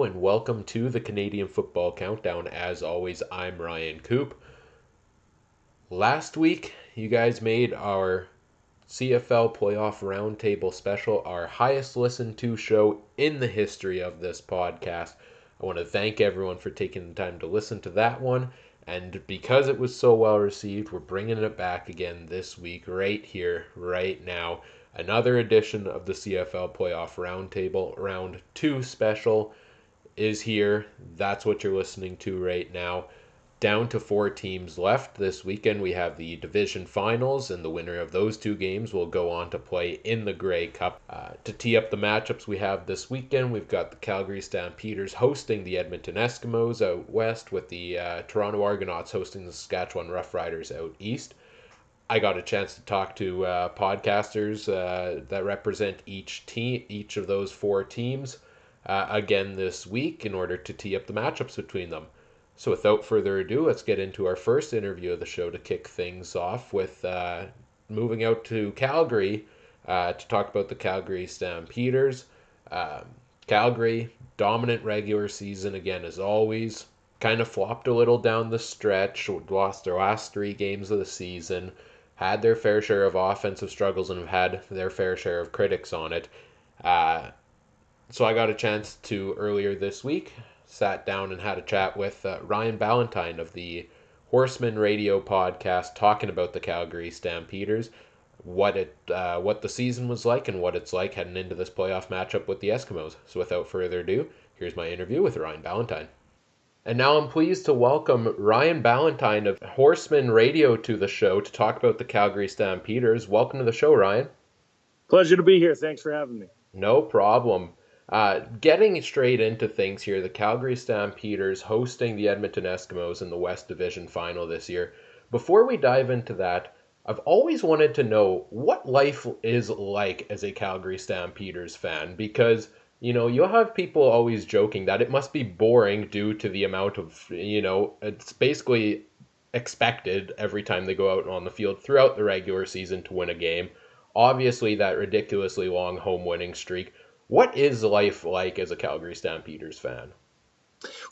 And welcome to the Canadian Football Countdown. As always, I'm Ryan Koop. Last week, you guys made our CFL Playoff Roundtable special our highest listened to show in the history of this podcast. I want to thank everyone for taking the time to listen to that one. And because it was so well received, we're bringing it back again this week, right here, right now. Another edition of the CFL Playoff Roundtable Round 2 special is here. That's what you're listening to right now. Down to four teams left this weekend. We have the division finals, and the winner of those two games will go on to play in the Grey Cup. Uh, to tee up the matchups we have this weekend, we've got the Calgary Stampeders hosting the Edmonton Eskimos out west, with the uh, Toronto Argonauts hosting the Saskatchewan Roughriders out east. I got a chance to talk to uh, podcasters uh, that represent each team, each of those four teams, uh, again this week in order to tee up the matchups between them. So, without further ado, let's get into our first interview of the show to kick things off with uh, moving out to Calgary uh, to talk about the Calgary Stampeders. Um, Calgary, dominant regular season again as always. Kind of flopped a little down the stretch, lost their last three games of the season had their fair share of offensive struggles and have had their fair share of critics on it. Uh, so I got a chance to earlier this week sat down and had a chat with uh, Ryan Ballantine of the Horsemen Radio podcast, talking about the Calgary Stampeders, what it uh, what the season was like, and what it's like heading into this playoff matchup with the Eskimos. So without further ado, here's my interview with Ryan Ballantine. And now I'm pleased to welcome Ryan Ballantine of Horsemen Radio to the show to talk about the Calgary Stampeders. Welcome to the show, Ryan. Pleasure to be here. Thanks for having me. No problem. Uh, getting straight into things here, the Calgary Stampeders hosting the Edmonton Eskimos in the West Division final this year. Before we dive into that, I've always wanted to know what life is like as a Calgary Stampeders fan because you know you'll have people always joking that it must be boring due to the amount of you know it's basically expected every time they go out on the field throughout the regular season to win a game. Obviously, that ridiculously long home winning streak what is life like as a Calgary Stampeders fan?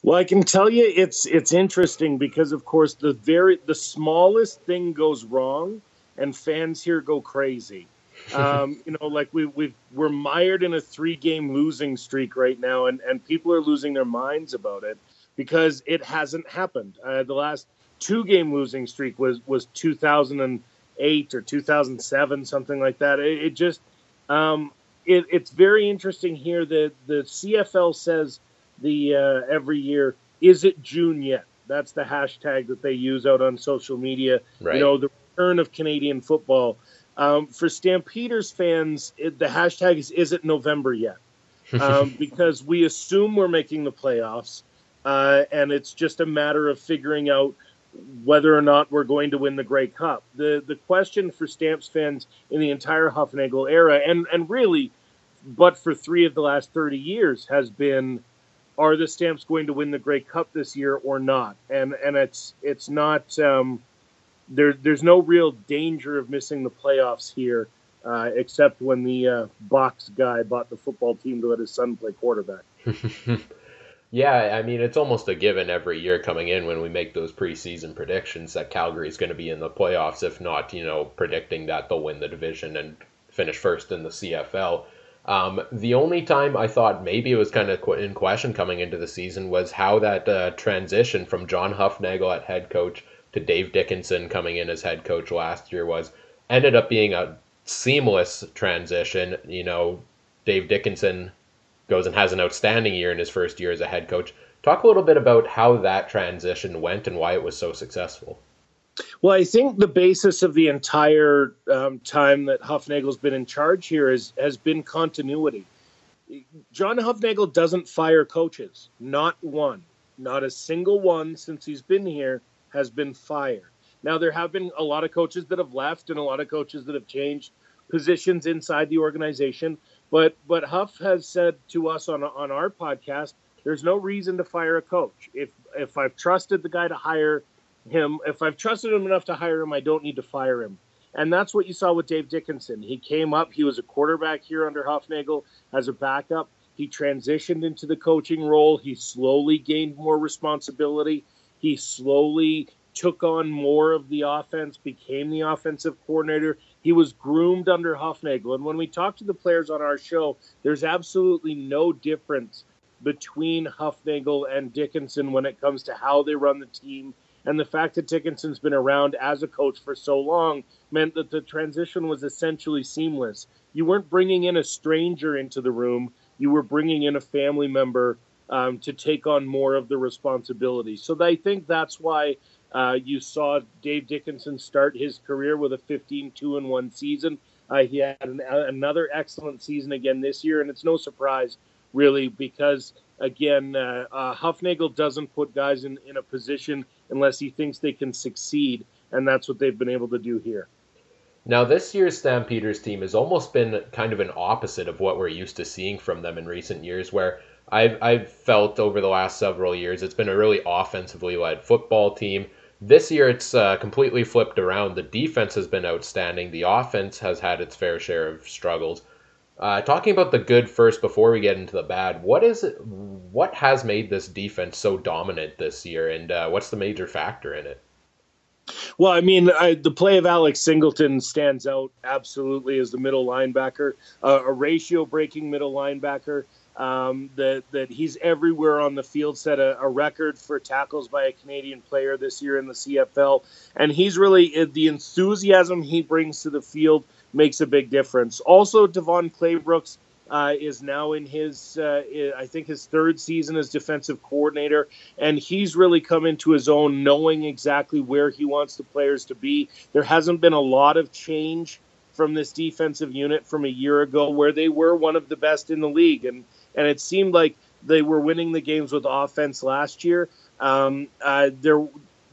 Well, I can tell you it's it's interesting because of course the very the smallest thing goes wrong and fans here go crazy. Um, you know, like we we we're mired in a three game losing streak right now, and and people are losing their minds about it because it hasn't happened. Uh, the last two game losing streak was was 2008 or 2007, something like that. It, it just um, it, it's very interesting here that the CFL says the uh, every year is it June yet? That's the hashtag that they use out on social media. Right. You know, the return of Canadian football. Um, for Stampeders fans, it, the hashtag is is it November yet? Um, because we assume we're making the playoffs, uh, and it's just a matter of figuring out whether or not we're going to win the Grey Cup. The the question for Stamps fans in the entire Hufnagel era, and and really but for three of the last 30 years has been are the Stamps going to win the Grey Cup this year or not? And and it's it's not um, there. There's no real danger of missing the playoffs here, uh, except when the uh, box guy bought the football team to let his son play quarterback. yeah, I mean it's almost a given every year coming in when we make those preseason predictions that Calgary is going to be in the playoffs, if not, you know, predicting that they'll win the division and finish first in the CFL. Um, the only time I thought maybe it was kind of in question coming into the season was how that uh, transition from John Hufnagel at head coach to Dave Dickenson coming in as head coach last year was ended up being a seamless transition. You know, Dave Dickenson goes and has an outstanding year in his first year as a head coach. Talk a little bit about how that transition went and why it was so successful. Well, I think the basis of the entire um, time that Hufnagel's been in charge here is, has been continuity. John Hufnagel doesn't fire coaches. Not one. Not a single one since he's been here has been fired. Now there have been a lot of coaches that have left and a lot of coaches that have changed positions inside the organization. But but Huff has said to us on on our podcast, there's no reason to fire a coach. If if I've trusted the guy to hire him, if I've trusted him enough to hire him, I don't need to fire him. And that's what you saw with Dave Dickenson. He came up, he was a quarterback here under Hufnagel as a backup. He transitioned into the coaching role. He slowly gained more responsibility. He slowly took on more of the offense, became the offensive coordinator. He was groomed under Hufnagel. And when we talk to the players on our show, there's absolutely no difference between Hufnagel and Dickenson when it comes to how they run the team and the fact that Dickenson's been around as a coach for so long meant that the transition was essentially seamless. You weren't bringing in a stranger into the room, you were bringing in a family member um, to take on more of the responsibility. So I think that's why uh, you saw Dave Dickenson start his career with a 15 2 and 1 season. Uh, he had an, another excellent season again this year, and it's no surprise, really, because again, uh, uh, Hufnagel doesn't put guys in, in a position unless he thinks they can succeed, and that's what they've been able to do here. Now, this year's Stampeders team has almost been kind of an opposite of what we're used to seeing from them in recent years, where I've, I've felt over the last several years it's been a really offensively led football team. This year it's uh, completely flipped around. The defense has been outstanding, the offense has had its fair share of struggles. Uh, talking about the good first before we get into the bad, what is it, what has made this defense so dominant this year, and uh, what's the major factor in it? Well, I mean, I, the play of Alex Singleton stands out absolutely as the middle linebacker, uh, a ratio breaking middle linebacker. Um, that that he's everywhere on the field, set a, a, record for tackles by a Canadian player this year in the CFL, and he's really uh, the enthusiasm he brings to the field makes a big difference. Also, DeVone Claybrooks uh, is now in his, uh, I think, his third season as defensive coordinator, and he's really come into his own, knowing exactly where he wants the players to be. There hasn't been a lot of change from this defensive unit from a year ago, where they were one of the best in the league, and and it seemed like they were winning the games with offense last year. Um, uh, there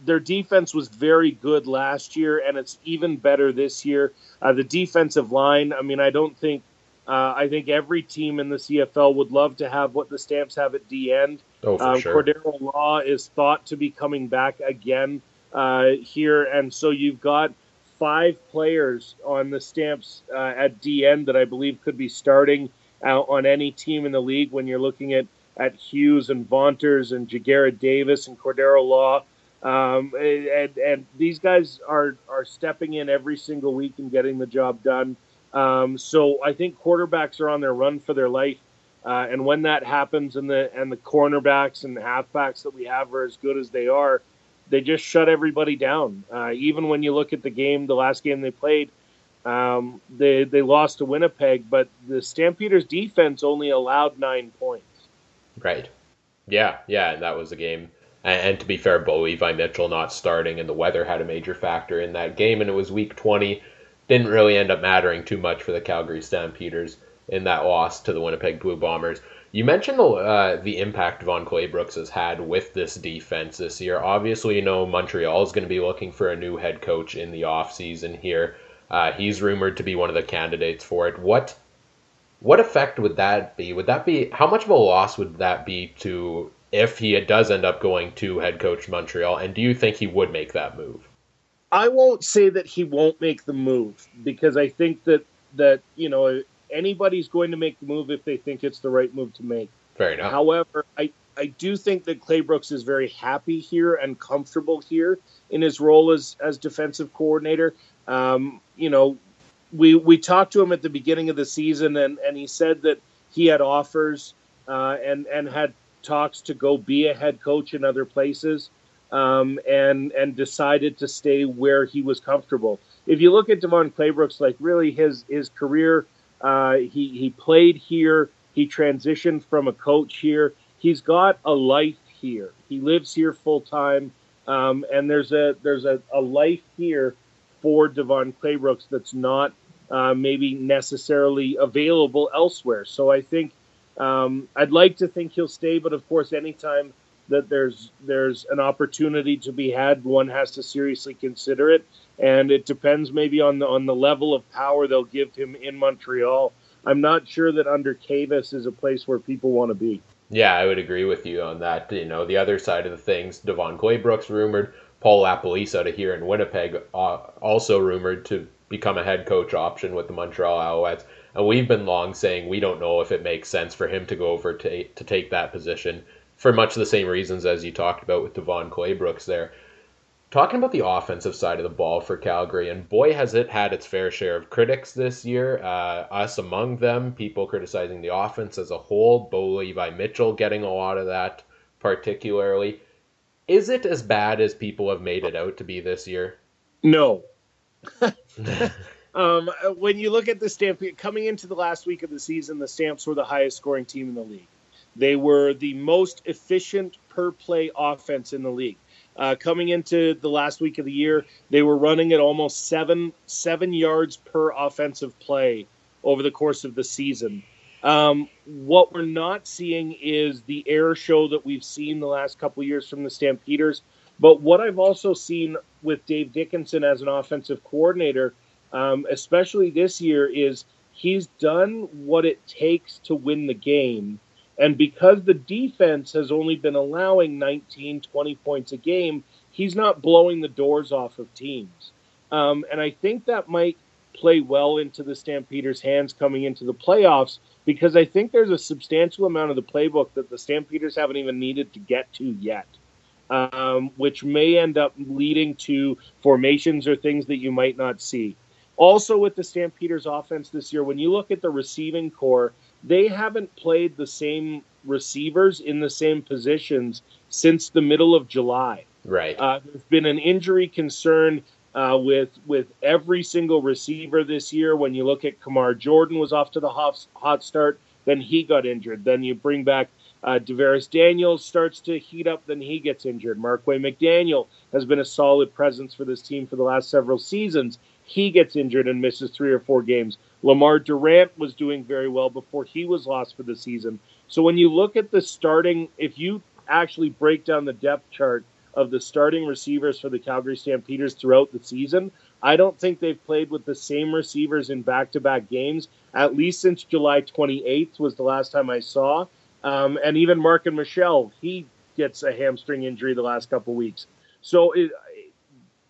their defense was very good last year, and it's even better this year. Uh, the defensive line, I mean, I don't think, uh, I think every team in the CFL would love to have what the Stamps have at D end. Oh, for um, sure. Cordarro Law is thought to be coming back again uh, here, and so you've got five players on the Stamps uh, at D end that I believe could be starting out on any team in the league when you're looking at at Hughes and Vaunters and Ja'Gared Davis and Cordarro Law. Um, and, and these guys are, are stepping in every single week and getting the job done. Um, so I think quarterbacks are on their run for their life. Uh, and when that happens, and the and the cornerbacks and the halfbacks that we have are as good as they are, they just shut everybody down. Uh, even when you look at the game, the last game they played, um, they they lost to Winnipeg, but the Stampeders defense only allowed nine points. Right. Yeah, yeah, that was a game and, to be fair, Bo Levi Mitchell not starting and the weather had a major factor in that game, and it was week 20. Didn't really end up mattering too much for the Calgary Stampeders in that loss to the Winnipeg Blue Bombers. You mentioned the uh, the impact Von Claybrooks has had with this defense this year. Obviously, you know Montreal is going to be looking for a new head coach in the offseason here. Uh, he's rumored to be one of the candidates for it. What what effect would that be? Would that be how much of a loss would that be to if he does end up going to head coach Montreal? And do you think he would make that move? I won't say that he won't make the move because I think that that you know anybody's going to make the move if they think it's the right move to make. Fair enough. However, I I do think that Claybrooks is very happy here and comfortable here in his role as as defensive coordinator. Um, you know, we we talked to him at the beginning of the season, and and he said that he had offers uh, and and had talks to go be a head coach in other places, um, and and decided to stay where he was comfortable. If you look at DeVone Claybrooks, like really his his career, uh, he he played here. He transitioned from a coach here. He's got a life here. He lives here full time, um, and there's a there's a, a life here for DeVone Claybrooks that's not uh, maybe necessarily available elsewhere. So I think Um, I'd like to think he'll stay, but of course, anytime that there's there's an opportunity to be had, one has to seriously consider it, and it depends maybe on the on the level of power they'll give him in Montreal. I'm not sure that under Kavis is a place where people want to be. Yeah, I would agree with you on that. You know, the other side of the things, DeVone Claybrooks rumored, Paul LaPolice out of here in Winnipeg uh, also rumored to become a head coach option with the Montreal Alouettes. And we've been long saying we don't know if it makes sense for him to go over to, to take that position for much the same reasons as you talked about with DeVone Claybrooks there. Talking about the offensive side of the ball for Calgary, and boy, has it had its fair share of critics this year, uh, us among them, people criticizing the offense as a whole, Bo Levi Mitchell getting a lot of that particularly. Is it as bad as people have made it out to be this year? No. um, when you look at the Stampede, coming into the last week of the season, the Stamps were the highest scoring team in the league. They were the most efficient per play offense in the league. Uh, coming into the last week of the year, they were running at almost seven seven yards per offensive play over the course of the season. Um, what we're not seeing is the air show that we've seen the last couple years from the Stampeders. But what I've also seen with Dave Dickenson as an offensive coordinator, um, especially this year, is he's done what it takes to win the game and because the defense has only been allowing 19, 20 points a game, he's not blowing the doors off of teams. Um, and I think that might play well into the Stampeders' hands coming into the playoffs because I think there's a substantial amount of the playbook that the Stampeders haven't even needed to get to yet, um, which may end up leading to formations or things that you might not see. Also, with the Stampeders' offense this year, when you look at the receiving core, they haven't played the same receivers in the same positions since the middle of July. Right. Uh, there's been an injury concern uh, with with every single receiver this year. When you look at Kamar Jorden was off to the hot, hot start, then he got injured. Then you bring back uh, Daniels starts to heat up, then he gets injured. Marquay McDaniel has been a solid presence for this team for the last several seasons. He gets injured and misses three or four games. Lemar Durant was doing very well before he was lost for the season. So when you look at the starting, if you actually break down the depth chart of the starting receivers for the Calgary Stampeders throughout the season, I don't think they've played with the same receivers in back to back games, at least since July 28th was the last time I saw. Um, and even Marken Michel, he gets a hamstring injury the last couple weeks. So it,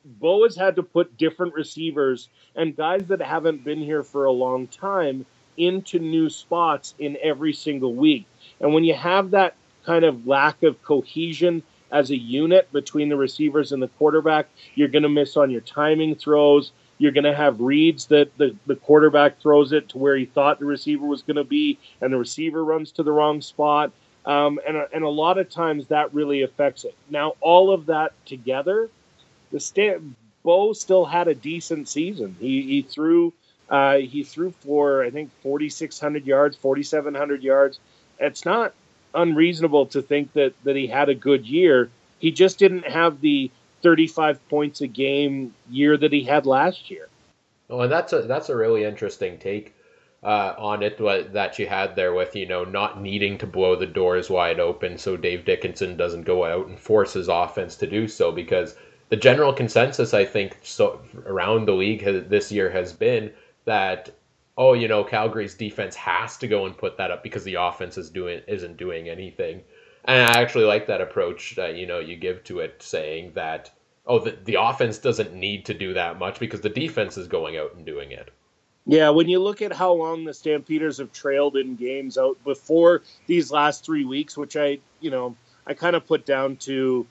Bo has had to put different receivers and guys that haven't been here for a long time into new spots in every single week. And when you have that kind of lack of cohesion as a unit between the receivers and the quarterback, you're going to miss on your timing throws. You're going to have reads that the, the quarterback throws it to where he thought the receiver was going to be, and the receiver runs to the wrong spot. Um, and, and a lot of times that really affects it. Now, all of that together the stand, Bo still had a decent season. He he threw uh, he threw for I think 4,600 yards, 4,700 yards. It's not unreasonable to think that that he had a good year. He just didn't have the 35 points a game year that he had last year. Oh, and that's a that's a really interesting take uh, on it that you had there with you know not needing to blow the doors wide open so Dave Dickenson doesn't go out and force his offense to do so because the general consensus I think so around the league has, this year has been that oh you know Calgary's defense has to go and put that up because the offense is doing isn't doing anything. And I actually like that approach that you know you give to it, saying that oh the the offense doesn't need to do that much because the defense is going out and doing it. Yeah, when you look at how long the Stampeders have trailed in games out before these last three weeks, which I you know I kind of put down to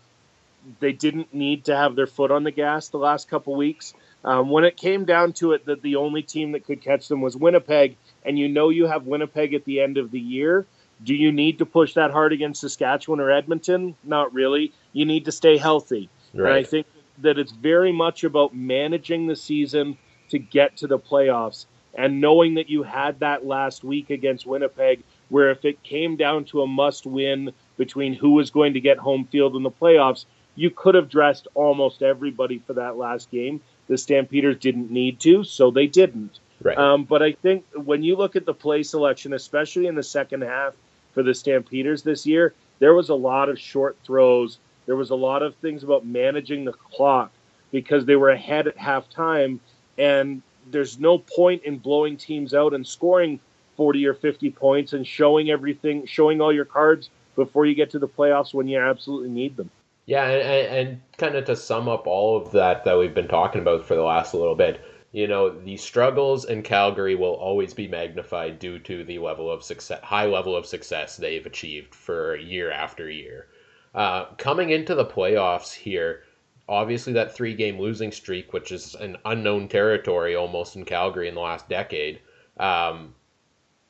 they didn't need to have their foot on the gas the last couple weeks. Um, when it came down to it, that the only team that could catch them was Winnipeg, and you know you have Winnipeg at the end of the year. Do you need to push that hard against Saskatchewan or Edmonton? Not really. You need to stay healthy. Right. And I think that it's very much about managing the season to get to the playoffs and knowing that you had that last week against Winnipeg, where if it came down to a must win between who was going to get home field in the playoffs, you could have dressed almost everybody for that last game. The Stampeders didn't need to, so they didn't. Right. Um, but I think when you look at the play selection, especially in the second half for the Stampeders this year, there was a lot of short throws. There was a lot of things about managing the clock because they were ahead at halftime, and there's no point in blowing teams out and scoring 40 or 50 points and showing everything, showing all your cards before you get to the playoffs when you absolutely need them. Yeah, and, and kind of to sum up all of that that we've been talking about for the last little bit, you know, the struggles in Calgary will always be magnified due to the level of success, high level of success they've achieved for year after year. Uh, coming into the playoffs here, obviously that three game losing streak, which is an unknown territory almost in Calgary in the last decade. Um,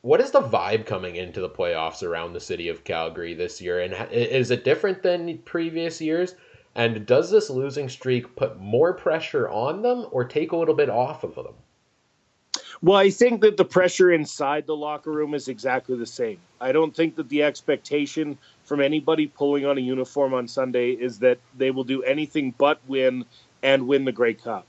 what is the vibe coming into the playoffs around the city of Calgary this year? And is it different than previous years? And does this losing streak put more pressure on them or take a little bit off of them? Well, I think that the pressure inside the locker room is exactly the same. I don't think that the expectation from anybody pulling on a uniform on Sunday is that they will do anything but win and win the Grey Cup.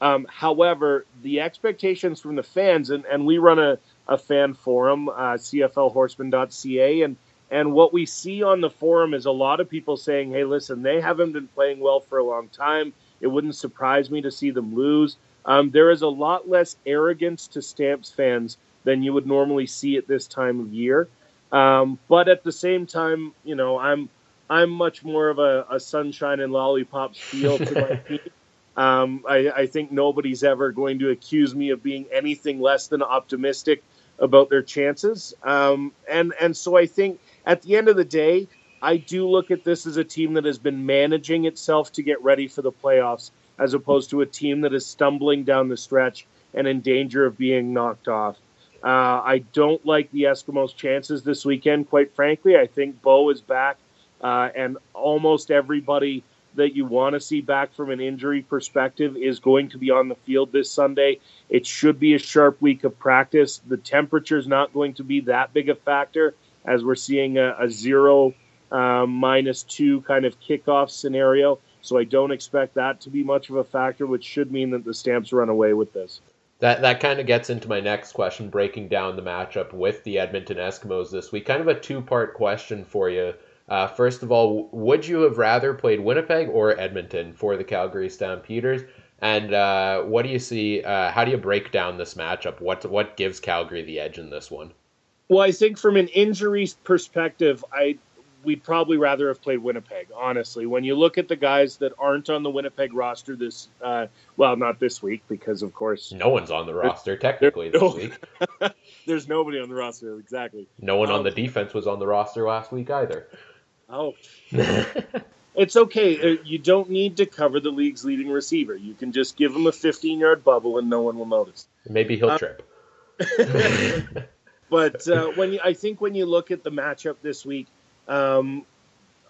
Um, however, the expectations from the fans, and, and we run a, a fan forum, uh, CFLHorseman.ca, and and what we see on the forum is a lot of people saying, hey, listen, they haven't been playing well for a long time. It wouldn't surprise me to see them lose. Um, there is a lot less arrogance to Stamps fans than you would normally see at this time of year. Um, but at the same time, you know, I'm I'm much more of a, a sunshine and lollipops feel to my team. Um, I, I, think nobody's ever going to accuse me of being anything less than optimistic about their chances. Um, and and so I think at the end of the day, I do look at this as a team that has been managing itself to get ready for the playoffs, as opposed to a team that is stumbling down the stretch and in danger of being knocked off. Uh, I don't like the Eskimos' chances this weekend, quite frankly. I think Bo is back, uh, and almost everybody that you want to see back from an injury perspective is going to be on the field this Sunday. It should be a sharp week of practice. The temperature is not going to be that big a factor as we're seeing a, a zero um, minus two kind of kickoff scenario. So I don't expect that to be much of a factor, which should mean that the Stamps run away with this. That that kind of gets into my next question, breaking down the matchup with the Edmonton Eskimos this week. Kind of a two part question for you. Uh, first of all, would you have rather played Winnipeg or Edmonton for the Calgary Stampeders? And uh, what do you see? Uh, how do you break down this matchup? What what gives Calgary the edge in this one? Well, I think from an injuries perspective, I we'd probably rather have played Winnipeg. Honestly, when you look at the guys that aren't on the Winnipeg roster this, uh, well, not this week because of course no one's on the roster technically this no, week. there's nobody on the roster exactly. No one um, on the defense was on the roster last week either. Oh. it's okay. Uh, you don't need to cover the league's leading receiver. You can just give him a 15 yard bubble and no one will notice. Maybe he'll uh, trip. but uh, when you, I think when you look at the matchup this week, um,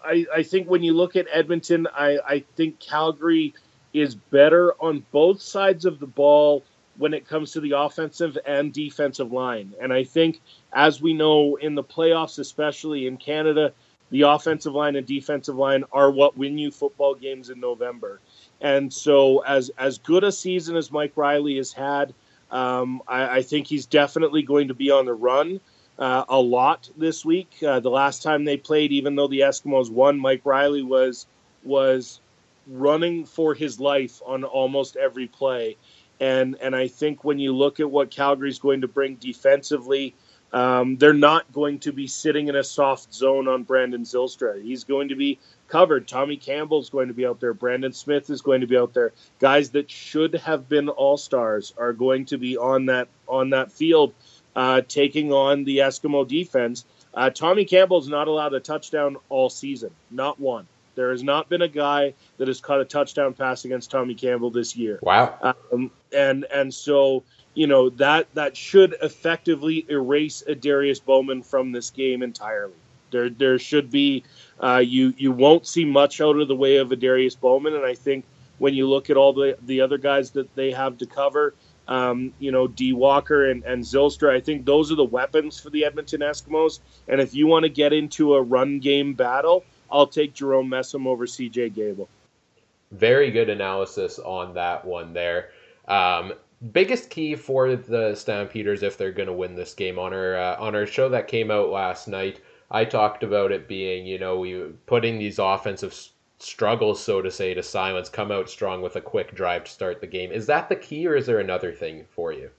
I, I, think when you look at Edmonton, I, I think Calgary is better on both sides of the ball when it comes to the offensive and defensive line. And I think, as we know in the playoffs, especially in Canada, the offensive line and defensive line are what win you football games in November. And so, as as good a season as Mike Reilly has had, um, I, I, think he's definitely going to be on the run uh, a lot this week. Uh, the last time they played, even though the Eskimos won, Mike Reilly was was running for his life on almost every play. And and I think when you look at what Calgary's going to bring defensively, um, they're not going to be sitting in a soft zone on Brandon Zylstra. He's going to be covered. Tommy Campbell's going to be out there. Brandon Smith is going to be out there. Guys that should have been all stars are going to be on that on that field, uh, taking on the Eskimo defense. Uh, Tommy Campbell's not allowed a touchdown all season, not one. There has not been a guy that has caught a touchdown pass against Tommy Campbell this year. Wow. Um, and and so you know that that should effectively erase Adarius Bowman from this game entirely. There there should be uh, you you won't see much out of the way of Adarius Bowman, and I think when you look at all the the other guys that they have to cover, um, you know, D Walker and, and Zylstra, I think those are the weapons for the Edmonton Eskimos. And if you want to get into a run game battle, I'll take Jerome Messam over CJ Gable. Very good analysis on that one there. Um, biggest key for the Stampeders if they're going to win this game on our uh, on our show that came out last night. I talked about it being, you know, we putting these offensive struggles, so to say, to silence, come out strong with a quick drive to start the game. Is that the key, or is there another thing for you?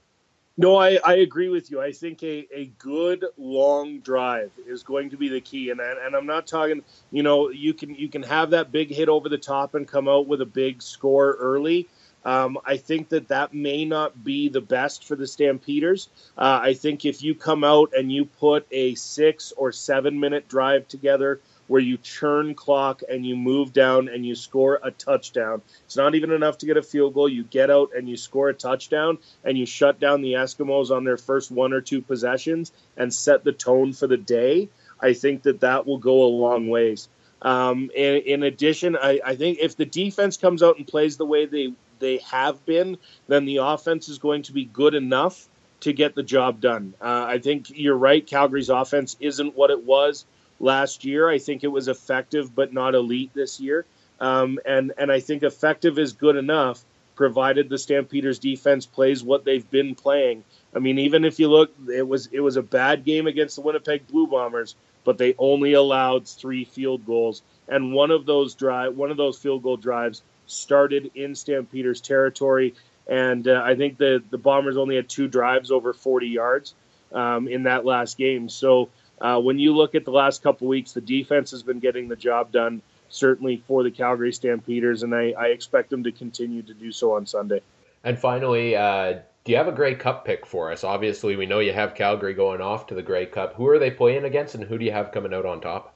No, I, I agree with you. I think a, a good long drive is going to be the key, and and I'm not talking. You know, you can you can have that big hit over the top and come out with a big score early. Um, I think that that may not be the best for the Stampeders. Uh, I think if you come out and you put a six or seven minute drive together where you churn clock and you move down and you score a touchdown. It's not even enough to get a field goal. You get out and you score a touchdown and you shut down the Eskimos on their first one or two possessions and set the tone for the day. I think that that will go a long ways. Um, in, in, addition, I, I think if the defense comes out and plays the way they they have been, then the offense is going to be good enough to get the job done. Uh, I think you're right. Calgary's offense isn't what it was last year. I think it was effective, but not elite this year. Um, and and I think effective is good enough, provided the Stampeders defense plays what they've been playing. I mean, even if you look, it was it was a bad game against the Winnipeg Blue Bombers, but they only allowed three field goals, and one of those drive one of those field goal drives started in Stampeders territory. And uh, I think the the Bombers only had two drives over 40 yards um, in that last game. So uh, when you look at the last couple weeks, the defense has been getting the job done, certainly for the Calgary Stampeders, and I, I expect them to continue to do so on Sunday. And finally, uh, do you have a Grey Cup pick for us? Obviously, we know you have Calgary going off to the Grey Cup. Who are they playing against, and who do you have coming out on top?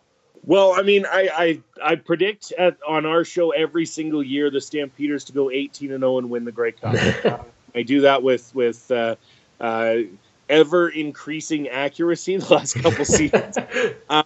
Well, I mean, I I, I predict at, on our show every single year the Stampeders to go 18 and 0 and win the Grey Cup. uh, I do that with with uh, uh, ever increasing accuracy the last couple seasons. Uh,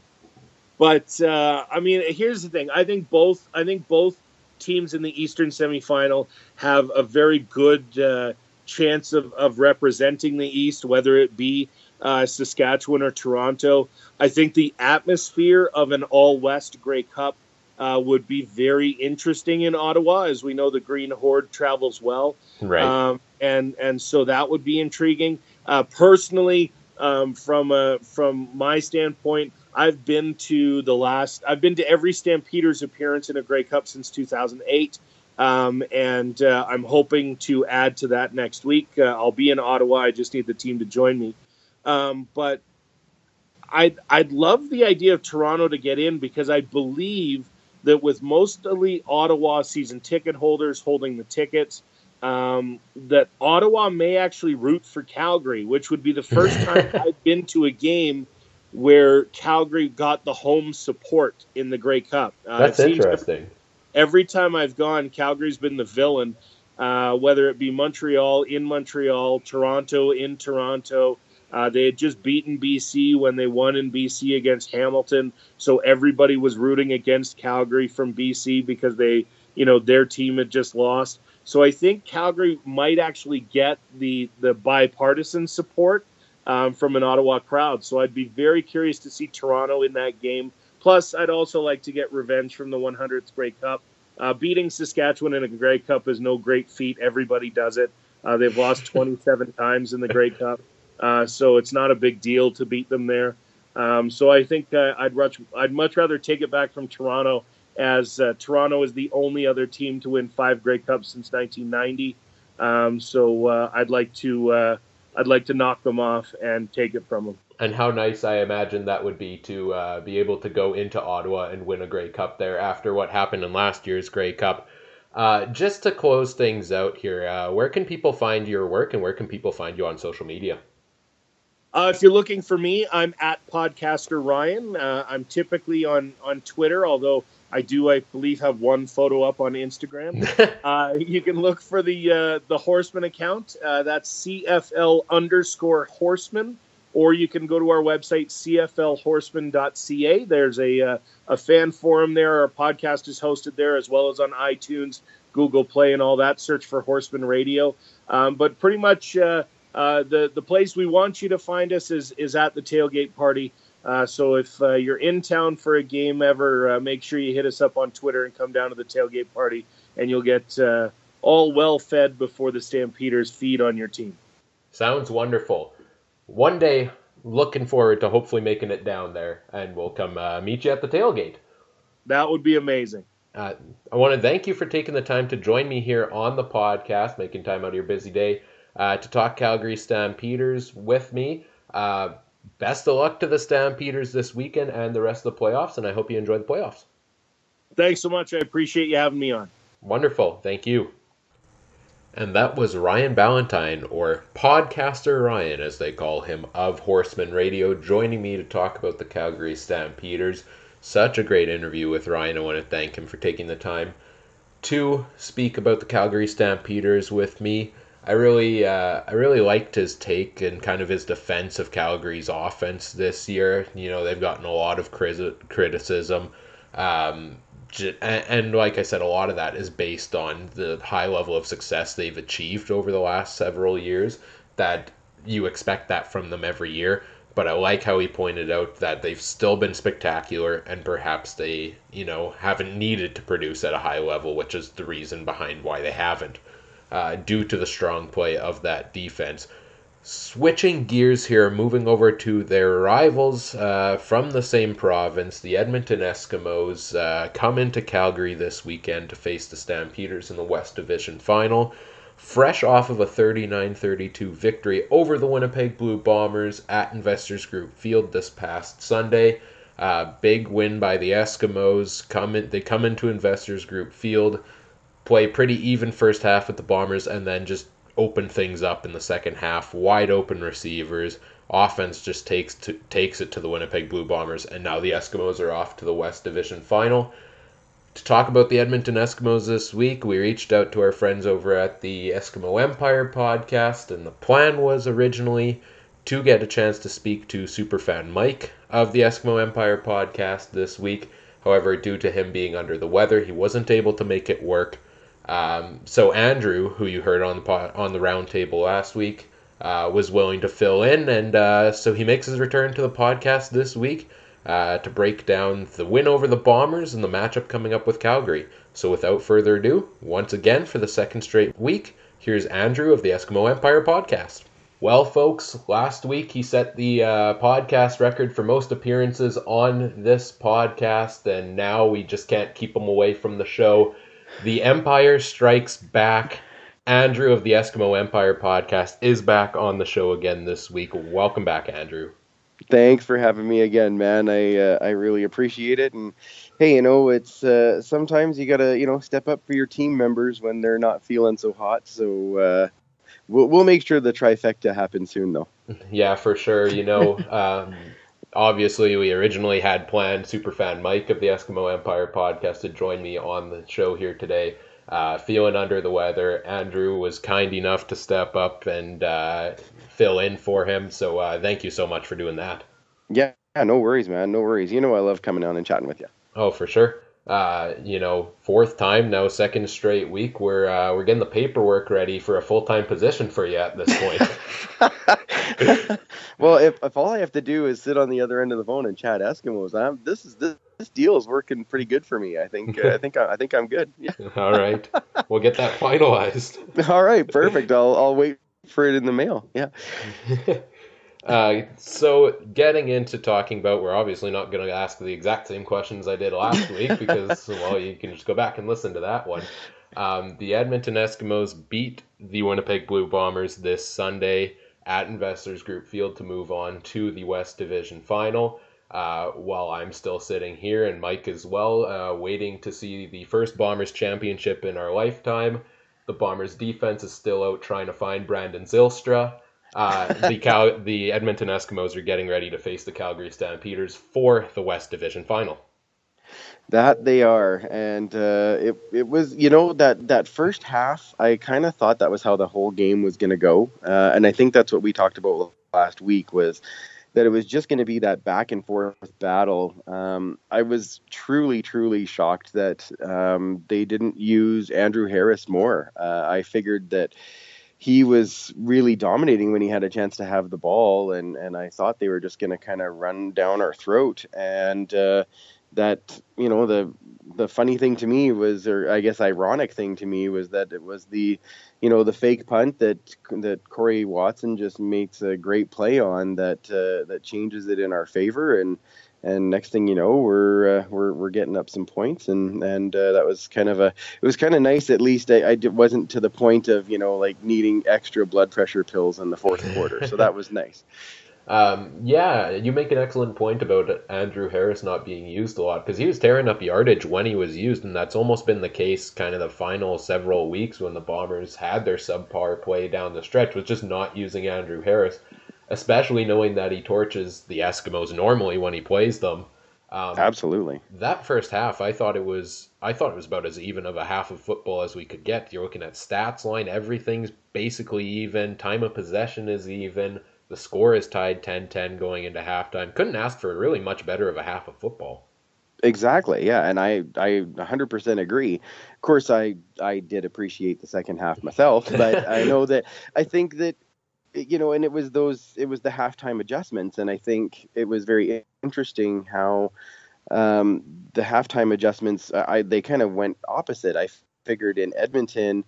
but uh, I mean, here's the thing. I think both. I think both teams in the Eastern semifinal have a very good uh, chance of, of representing the East, whether it be uh, Saskatchewan or Toronto. I think the atmosphere of an all West Grey Cup uh, would be very interesting in Ottawa, as we know the Green Horde travels well, right? Um, and and so that would be intriguing. Uh, personally, um, from a, from my standpoint, I've been to the last. I've been to every Stampeders appearance in a Grey Cup since 2008, um, and uh, I'm hoping to add to that next week. Uh, I'll be in Ottawa. I just need the team to join me. Um, but I'd I'd love the idea of Toronto to get in because I believe that with most elite Ottawa season ticket holders holding the tickets, um, that Ottawa may actually root for Calgary, which would be the first time I've been to a game where Calgary got the home support in the Grey Cup. Uh, That's interesting. Every time I've gone, Calgary's been the villain, uh, whether it be Montreal in Montreal, Toronto in Toronto. Uh, they had just beaten BC when they won in BC against Hamilton, so everybody was rooting against Calgary from BC because they, you know, their team had just lost. So I think Calgary might actually get the the bipartisan support um, from an Ottawa crowd. So I'd be very curious to see Toronto in that game. Plus, I'd also like to get revenge from the 100th Grey Cup. Uh, beating Saskatchewan in a Grey Cup is no great feat. Everybody does it. Uh, they've lost 27 times in the Grey Cup, uh, so it's not a big deal to beat them there. Um, so I think uh, I'd much I'd much rather take it back from Toronto as uh, Toronto is the only other team to win five Grey Cups since 1990. Um, so uh, I'd like to uh, I'd like to knock them off and take it from them. And how nice I imagine that would be to uh, be able to go into Ottawa and win a Grey Cup there after what happened in last year's Grey Cup. Just to close things out here, where can people find your work and where can people find you on social media? Uh, if you're looking for me, I'm at Podcaster Ryan. Uh, I'm typically on on Twitter, although I do, I believe, have one photo up on Instagram. uh, you can look for the uh, the Horseman account. Uh, that's CFL underscore Horseman, or you can go to our website cflhorseman.ca. There's a uh, a fan forum there. Our podcast is hosted there as well as on iTunes, Google Play, and all that. Search for Horsemen Radio. Um, but pretty much uh, the the place we want you to find us is is at the tailgate party. Uh, so if uh, you're in town for a game ever, uh, make sure you hit us up on Twitter and come down to the tailgate party, and you'll get uh, all well fed before the Stampeders feed on your team. Sounds wonderful. One day, looking forward to hopefully making it down there, and we'll come uh, meet you at the tailgate. That would be amazing. Uh, I want to thank you for taking the time to join me here on the podcast, making time out of your busy day uh, to talk Calgary Stampeders with me. Uh, best of luck to the Stampeders this weekend and the rest of the playoffs, and I hope you enjoy the playoffs. Thanks so much. I appreciate you having me on. Wonderful. Thank you. And that was Ryan Ballantine, or Podcaster Ryan, as they call him, of Horsemen Radio, joining me to talk about the Calgary Stampeders. Such a great interview with Ryan. I want to thank him for taking the time to speak about the Calgary Stampeders with me. I really, uh, I really liked his take and kind of his defense of Calgary's offense this year. You know, they've gotten a lot of criticism. Um, and like I said, a lot of that is based on the high level of success they've achieved over the last several years. That you expect that from them every year. But I like how he pointed out that they've still been spectacular and perhaps they, you know, haven't needed to produce at a high level, which is the reason behind why they haven't, uh, due to the strong play of that defense. Switching gears here, moving over to their rivals uh, from the same province, the Edmonton Eskimos uh, come into Calgary this weekend to face the Stampeders in the West Division final. Fresh off of a 39 32 victory over the Winnipeg Blue Bombers at Investors Group Field this past Sunday. Uh, big win by the Eskimos. Come in, they come into Investors Group Field, play pretty even first half with the Bombers, and then just open things up in the second half. Wide open receivers. Offense just takes to, takes it to the Winnipeg Blue Bombers, and now the Eskimos are off to the West Division Final. To talk about the Edmonton Eskimos this week, we reached out to our friends over at the Eskimo Empire podcast, and the plan was originally to get a chance to speak to superfan Mike of the Eskimo Empire podcast this week. However, due to him being under the weather, he wasn't able to make it work. Um, so Andrew, who you heard on the pod, on the roundtable last week, uh, was willing to fill in, and uh, so he makes his return to the podcast this week uh, to break down the win over the Bombers and the matchup coming up with Calgary. So without further ado, once again for the second straight week, here's Andrew of the Eskimo Empire podcast. Well, folks, last week he set the uh, podcast record for most appearances on this podcast, and now we just can't keep him away from the show. The Empire Strikes Back. Andrew of the Eskimo Empire podcast is back on the show again this week. Welcome back, Andrew. Thanks for having me again, man. I uh, I really appreciate it. And hey, you know, it's uh, sometimes you gotta you know step up for your team members when they're not feeling so hot. So uh, we'll we'll make sure the trifecta happens soon, though. Yeah, for sure. You know, um, obviously we originally had planned superfan Mike of the Eskimo Empire podcast to join me on the show here today. Uh, feeling under the weather, Andrew was kind enough to step up and uh, fill in for him. So uh, thank you so much for doing that. Yeah, no worries, man. No worries. You know I love coming on and chatting with you. Oh, for sure. Uh, you know, fourth time now, second straight week. We're uh, we're getting the paperwork ready for a full time position for you at this point. well, if, if all I have to do is sit on the other end of the phone and chat Eskimos, I'm, this is this, this deal is working pretty good for me. I think uh, I think I, I think I'm good. Yeah. all right, we'll get that finalized. all right, perfect. I'll I'll wait for it in the mail. Yeah. Uh, so getting into talking about, we're obviously not going to ask the exact same questions I did last week because, well, you can just go back and listen to that one. Um, the Edmonton Eskimos beat the Winnipeg Blue Bombers this Sunday at Investors Group Field to move on to the West Division Final. Uh, while I'm still sitting here and Mike as well, uh, waiting to see the first Bombers championship in our lifetime. The Bombers defense is still out trying to find Brandon Zylstra. Uh, the Cal- the Edmonton Eskimos are getting ready to face the Calgary Stampeders for the West Division Final. That they are, and uh, it it was you know that that first half I kind of thought that was how the whole game was going to go, uh, and I think that's what we talked about last week was that it was just going to be that back and forth battle. Um, I was truly, truly shocked that um, they didn't use Andrew Harris more. Uh, I figured that he was really dominating when he had a chance to have the ball, and and I thought they were just going to kind of run down our throat, and uh, that you know the the funny thing to me was, or I guess ironic thing to me was that it was the, you know, the fake punt that that Corey Watson just makes a great play on that uh, that changes it in our favor, and and next thing you know, we're uh, we're we're getting up some points, and and uh, that was kind of a it was kind of nice. At least I, I wasn't to the point of you know like needing extra blood pressure pills in the fourth quarter, so that was nice. Um, yeah, you make an excellent point about Andrew Harris not being used a lot because he was tearing up yardage when he was used, and that's almost been the case kind of the final several weeks when the Bombers had their subpar play down the stretch, was just not using Andrew Harris, especially knowing that he torches the Eskimos normally when he plays them. Um, Absolutely. That first half, I thought it was, I thought it was about as even of a half of football as we could get. You're looking at stats line, everything's basically even. Time of possession is even the score is tied 10-10 going into halftime. Couldn't ask for really much better of a half of football. Exactly. Yeah, and I I 100% agree. Of course, I I did appreciate the second half myself, but I know that I think that you know, and it was those it was the halftime adjustments, and I think it was very interesting how um, the halftime adjustments I they kind of went opposite. I figured in Edmonton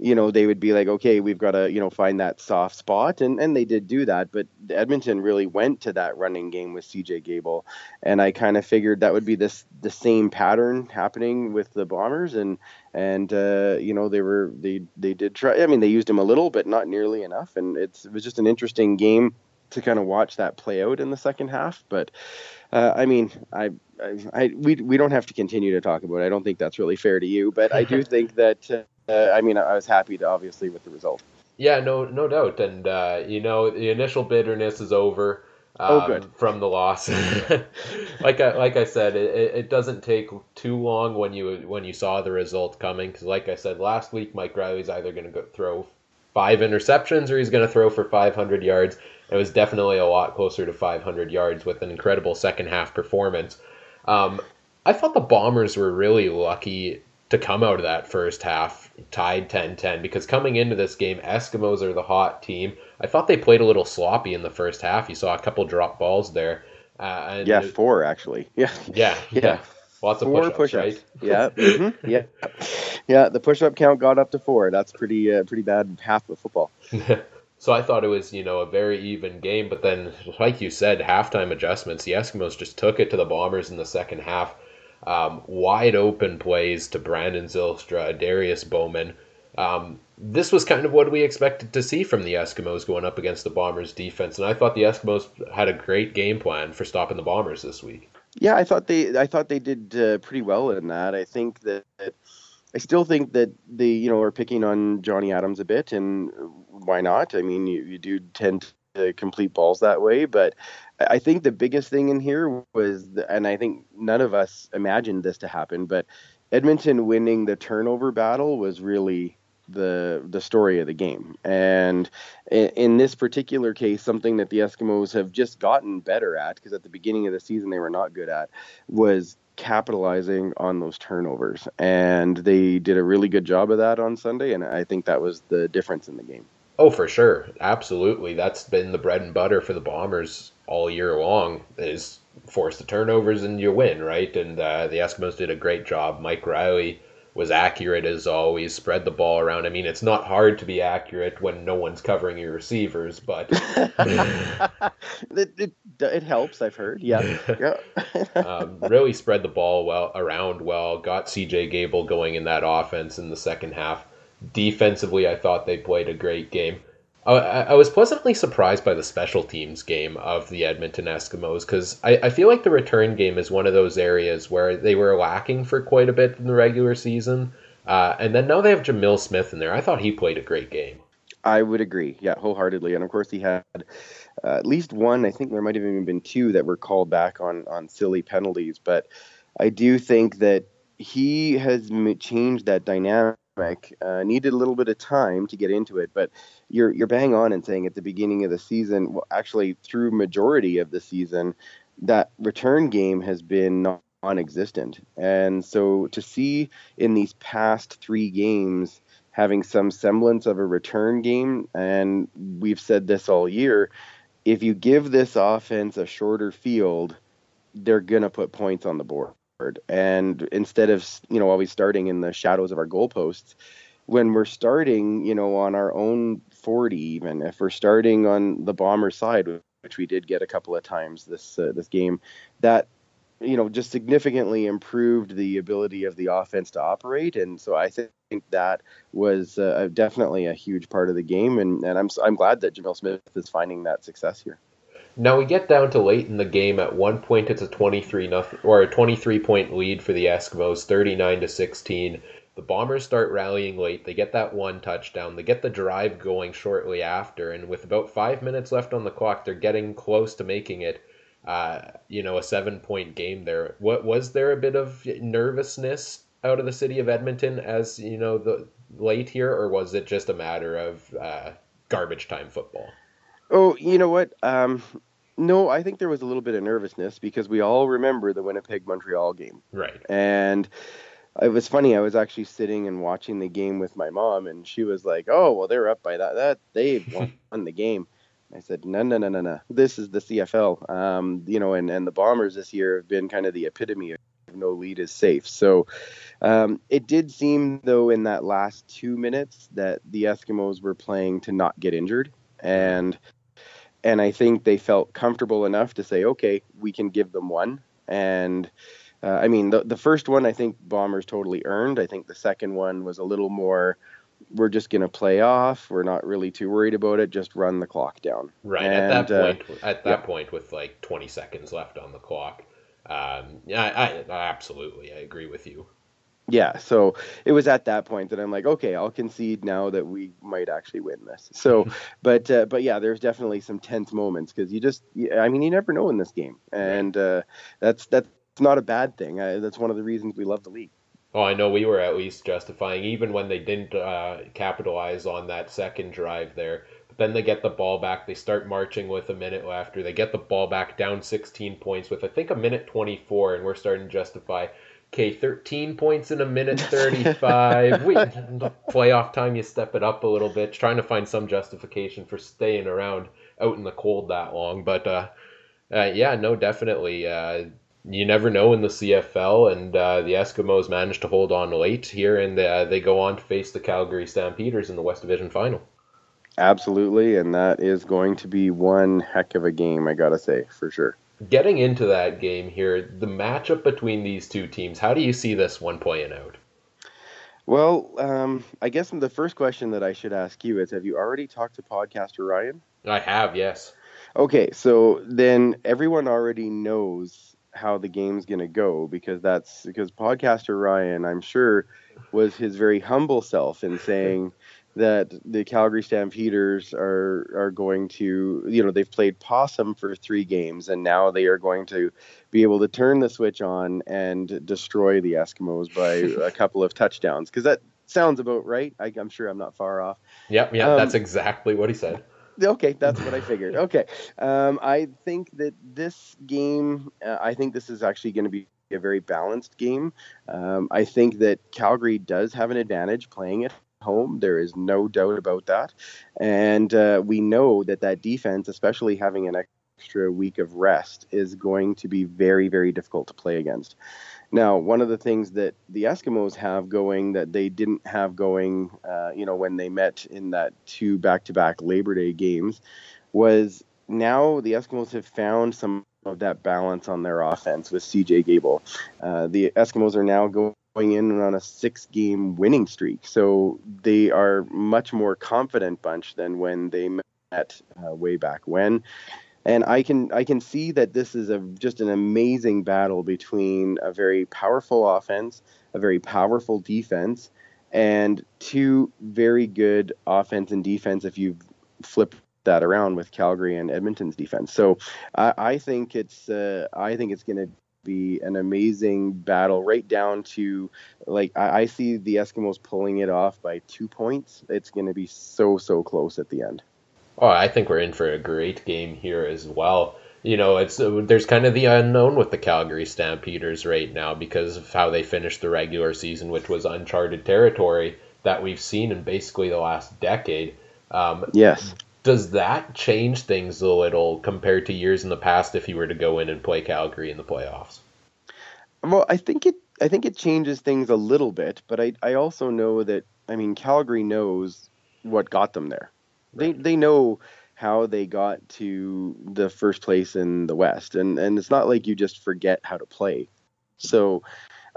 you know, they would be like, okay, we've got to, you know, find that soft spot. And, and they did do that. But Edmonton really went to that running game with CJ Gable. And I kind of figured that would be this the same pattern happening with the Bombers. And, and uh, you know, they were, they, they did try, I mean, they used him a little, but not nearly enough. And it's, it was just an interesting game to kind of watch that play out in the second half. But, uh, I mean, I, I, I, we, we don't have to continue to talk about it. I don't think that's really fair to you, but I do think that, uh, I mean, I was happy to obviously with the result. Yeah, no, no doubt, and uh, you know, the initial bitterness is over. Oh, um, oh, good. From the loss, like I like I said, it, it doesn't take too long when you when you saw the result coming. Because like I said last week, Mike Reilly's either going to go throw five interceptions or he's going to throw for 500 yards. It was definitely a lot closer to 500 yards with an incredible second half performance. Um, I thought the Bombers were really lucky to come out of that first half tied 10-10 because coming into this game Eskimos are the hot team. I thought they played a little sloppy in the first half. You saw a couple drop balls there. Uh, yeah, it, four actually. Yeah. Yeah. Yeah. yeah. Lots of four push-ups, right? Yeah. Mm-hmm. Yeah. Yeah, the push-up count got up to 4. That's pretty uh, pretty bad half of football. so I thought it was, you know, a very even game, but then like you said, halftime adjustments, the Eskimos just took it to the Bombers in the second half um, wide open plays to Brandon Zylstra, Adarius Bowman. Um, this was kind of what we expected to see from the Eskimos going up against the Bombers defense, and I thought the Eskimos had a great game plan for stopping the Bombers this week. Yeah, I thought they I thought they did uh, pretty well in that. I think that I still think that they you know are picking on Johnny Adams a bit, and why not? I mean, you, you do tend to complete balls that way, but I think the biggest thing in here was, and I think none of us imagined this to happen, but Edmonton winning the turnover battle was really the the story of the game. And in, in this particular case, something that the Eskimos have just gotten better at, because at the beginning of the season they were not good at, was capitalizing on those turnovers. And they did a really good job of that on Sunday, and I think that was the difference in the game. Oh, for sure, absolutely. That's been the bread and butter for the Bombers all year long is force the turnovers and you win, right? And uh, the Eskimos did a great job. Mike Reilly was accurate as always, spread the ball around. I mean, it's not hard to be accurate when no one's covering your receivers, but it, it, it, helps. I've heard. Yeah, yeah. um, really spread the ball well around well. Got CJ Gable going in that offense in the second half. Defensively, I thought they played a great game. I, was pleasantly surprised by the special teams game of the Edmonton Eskimos because I, I feel like the return game is one of those areas where they were lacking for quite a bit in the regular season. Uh, and then now they have Jamil Smith in there. I thought he played a great game. I would agree, yeah, wholeheartedly. And of course, he had uh, at least one. I think there might have even been two that were called back on on silly penalties. But I do think that he has changed that dynamic uh, needed a little bit of time to get into it, but you're you're bang on in saying at the beginning of the season, well, actually through majority of the season, that return game has been non-existent, and so to see in these past three games having some semblance of a return game, and we've said this all year, if you give this offense a shorter field, they're gonna put points on the board. And instead of you know always starting in the shadows of our goalposts, when we're starting, you know, on our own 40, even if we're starting on the bomber side, which we did get a couple of times this uh, this game, that you know just significantly improved the ability of the offense to operate, and so I think that was uh, definitely a huge part of the game, and, and I'm I'm glad that Jamil Smith is finding that success here. Now we get down to late in the game. At one point, it's a 23 nothing or a 23 point lead for the Eskimos, 39 to 16. The Bombers start rallying late. They get that one touchdown. They get the drive going shortly after, and with about five minutes left on the clock, they're getting close to making it. Uh, you know, a seven point game there. What was there a bit of nervousness out of the city of Edmonton as you know the late here, or was it just a matter of uh, garbage time football? Oh, you know what? Um, no, I think there was a little bit of nervousness because we all remember the Winnipeg Montreal game. Right. And it was funny. I was actually sitting and watching the game with my mom, and she was like, "Oh, well, they're up by that. That they won the game." I said, "No, no, no, no, no. This is the CFL. Um, you know, and and the Bombers this year have been kind of the epitome of no lead is safe. So um, it did seem, though, in that last two minutes that the Eskimos were playing to not get injured, and and I think they felt comfortable enough to say, okay, we can give them one. And uh, I mean, the, the first one I think Bombers totally earned. I think the second one was a little more. We're just going to play off. We're not really too worried about it. Just run the clock down. Right and, at that uh, point. Uh, at that yeah. point, with like 20 seconds left on the clock. Um, yeah, I, I absolutely, I agree with you yeah so it was at that point that i'm like okay i'll concede now that we might actually win this so but uh, but yeah there's definitely some tense moments because you just i mean you never know in this game and uh, that's that's not a bad thing I, that's one of the reasons we love the league Oh, I know we were at least justifying, even when they didn't uh, capitalize on that second drive there. But then they get the ball back. They start marching with a minute left, or they get the ball back down 16 points with, I think, a minute 24, and we're starting to justify Okay, 13 points in a minute 35. we playoff time, you step it up a little bit, trying to find some justification for staying around out in the cold that long. But uh, uh, yeah, no, definitely. Uh, you never know in the CFL, and uh, the Eskimos managed to hold on late here, and uh, they go on to face the Calgary Stampeders in the West Division final. Absolutely, and that is going to be one heck of a game, I gotta say, for sure getting into that game here, the matchup between these two teams, how do you see this one playing out? Well, um, I guess the first question that I should ask you is Have you already talked to podcaster Ryan? I have, yes. Okay, so then everyone already knows how the game's going to go because that's because podcaster Ryan, I'm sure, was his very humble self in saying that the Calgary Stampeders are are going to, you know, they've played possum for three games, and now they are going to be able to turn the switch on and destroy the Eskimos by a couple of touchdowns. Because that sounds about right. I, am sure I'm not far off. Yep, yeah, um, that's exactly what he said. Okay, that's what I figured. Okay, um, I think that this game, uh, I think this is actually going to be a very balanced game. Um, I think that Calgary does have an advantage playing it home. There is no doubt about that. And uh, we know that that defense, especially having an extra week of rest, is going to be very, very difficult to play against. Now, one of the things that the Eskimos have going that they didn't have going, uh, you know, when they met in that two back-to-back Labor Day games, was now the Eskimos have found some of that balance on their offense with CJ Gable. Uh, the Eskimos are now going in on a six game winning streak. So they are much more confident bunch than when they met uh, way back when. And I can I can see that this is a just an amazing battle between a very powerful offense, a very powerful defense, and two very good offense and defense if you flip that around with Calgary and Edmonton's defense. So I, I think it's uh, I think it's going to be an amazing battle, right down to like I, I see the Eskimos pulling it off by two points. It's going to be so so close at the end. Oh, I think we're in for a great game here as well. You know, it's uh, there's kind of the unknown with the Calgary Stampeders right now because of how they finished the regular season, which was uncharted territory that we've seen in basically the last decade. Um, yes does that change things a little compared to years in the past if you were to go in and play Calgary in the playoffs? Well, I think it I think it changes things a little bit, but I I also know that I mean Calgary knows what got them there. Right. They they know how they got to the first place in the West, and and it's not like you just forget how to play. So.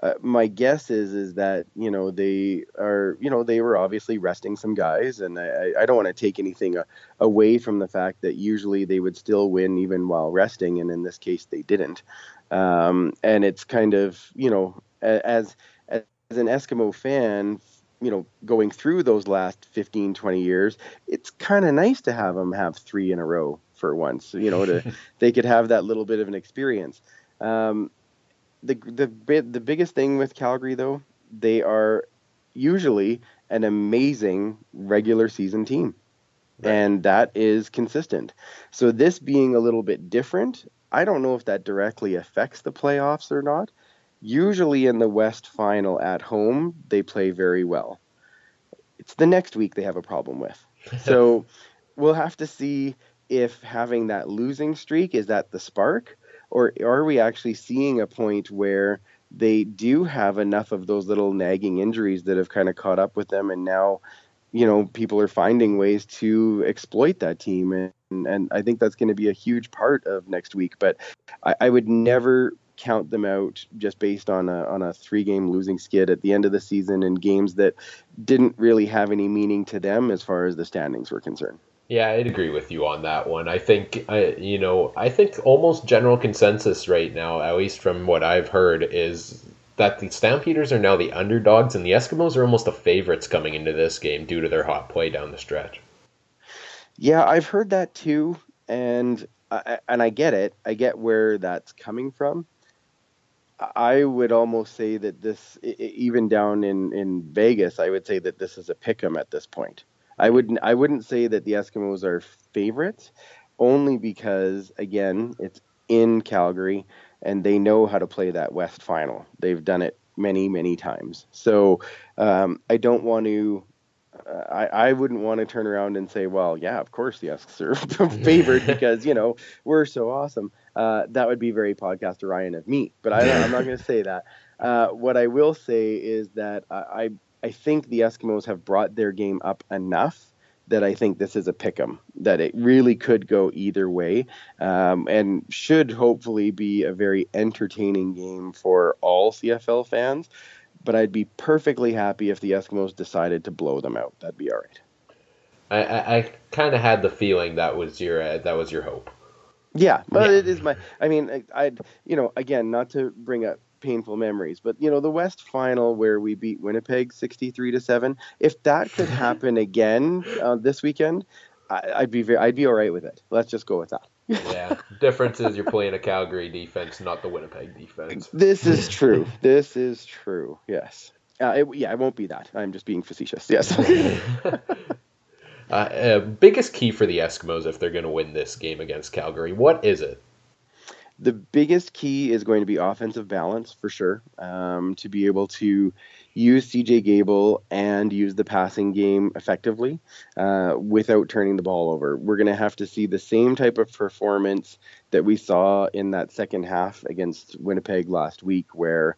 Uh, my guess is is that you know they are you know they were obviously resting some guys and I, I don't want to take anything a, away from the fact that usually they would still win even while resting and in this case they didn't um, and it's kind of you know as as an Eskimo fan, you know, going through those last 15, 20 years, it's kind of nice to have them have three in a row for once. You know, to they could have that little bit of an experience. Um, the the the biggest thing with Calgary though, they are usually an amazing regular season team. Right. And that is consistent. So this being a little bit different, I don't know if that directly affects the playoffs or not. Usually in the West final at home, they play very well. It's the next week they have a problem with. So we'll have to see if having that losing streak is that the spark or are we actually seeing a point where they do have enough of those little nagging injuries that have kind of caught up with them and now you know people are finding ways to exploit that team and and I think that's going to be a huge part of next week but I, I would never count them out just based on a on a three game losing skid at the end of the season in games that didn't really have any meaning to them as far as the standings were concerned. Yeah, I'd agree with you on that one. I think, I, you know, I think almost general consensus right now, at least from what I've heard, is that the Stampeders are now the underdogs and the Eskimos are almost the favorites coming into this game due to their hot play down the stretch. Yeah, I've heard that too, and I, and I get it. I get where that's coming from. I would almost say that this, even down in, in Vegas, I would say that this is a pick 'em at this point. I wouldn't I wouldn't say that the Eskimos are favorite, only because again it's in Calgary and they know how to play that West Final. They've done it many many times. So um, I don't want to. Uh, I, I wouldn't want to turn around and say, well, yeah, of course the Esks are favored because you know we're so awesome. Uh, that would be very podcaster Ryan of me, but I, am not going to say that. Uh, what I will say is that I, I think the Eskimos have brought their game up enough that I think this is a pick 'em. That it really could go either way, um, and should hopefully be a very entertaining game for all CFL fans. But I'd be perfectly happy if the Eskimos decided to blow them out. That'd be all right. I, I, I kind of had the feeling that was your uh, that was your hope. Yeah, but yeah. it is my. I mean, I, would you know again not to bring up painful memories, but you know the West Final where we beat Winnipeg sixty three to seven. If that could happen again uh, this weekend, I, would be very, I'd be all right with it. Let's just go with that. yeah, difference is you're playing a Calgary defense, not the Winnipeg defense. This is true. this is true. Yes. Uh, it, yeah, it won't be that. I'm just being facetious. Yes. Uh, uh, biggest key for the Eskimos if they're going to win this game against Calgary, what is it? The biggest key is going to be offensive balance for sure. Um, to be able to use CJ Gable and use the passing game effectively uh, without turning the ball over. We're going to have to see the same type of performance that we saw in that second half against Winnipeg last week, where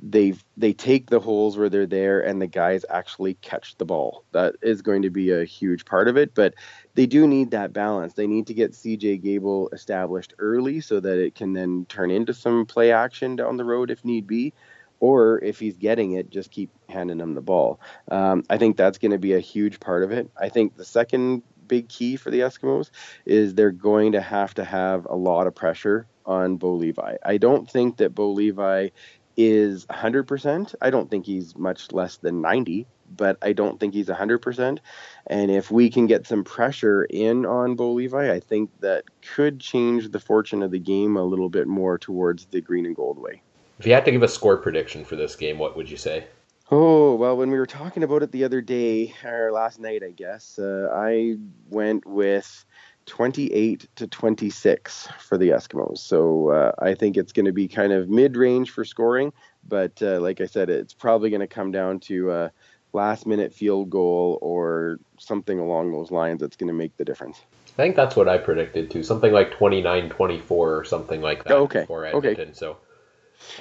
they they take the holes where they're there and the guys actually catch the ball. That is going to be a huge part of it, but they do need that balance. They need to get CJ Gable established early so that it can then turn into some play action down the road if need be. Or if he's getting it, just keep handing him the ball. Um, I think that's going to be a huge part of it. I think the second big key for the Eskimos is they're going to have to have a lot of pressure on Bo Levi. I don't think that Bo Levi is 100%. I don't think he's much less than 90, but I don't think he's 100%. And if we can get some pressure in on Bo Levi, I think that could change the fortune of the game a little bit more towards the green and gold way. If you had to give a score prediction for this game, what would you say? Oh, well, when we were talking about it the other day, or last night, I guess, uh, I went with 28 to 26 for the Eskimos. So uh, I think it's going to be kind of mid range for scoring. But uh, like I said, it's probably going to come down to a last minute field goal or something along those lines that's going to make the difference. I think that's what I predicted too. Something like 29 24 or something like that okay. for Edmonton. Okay. So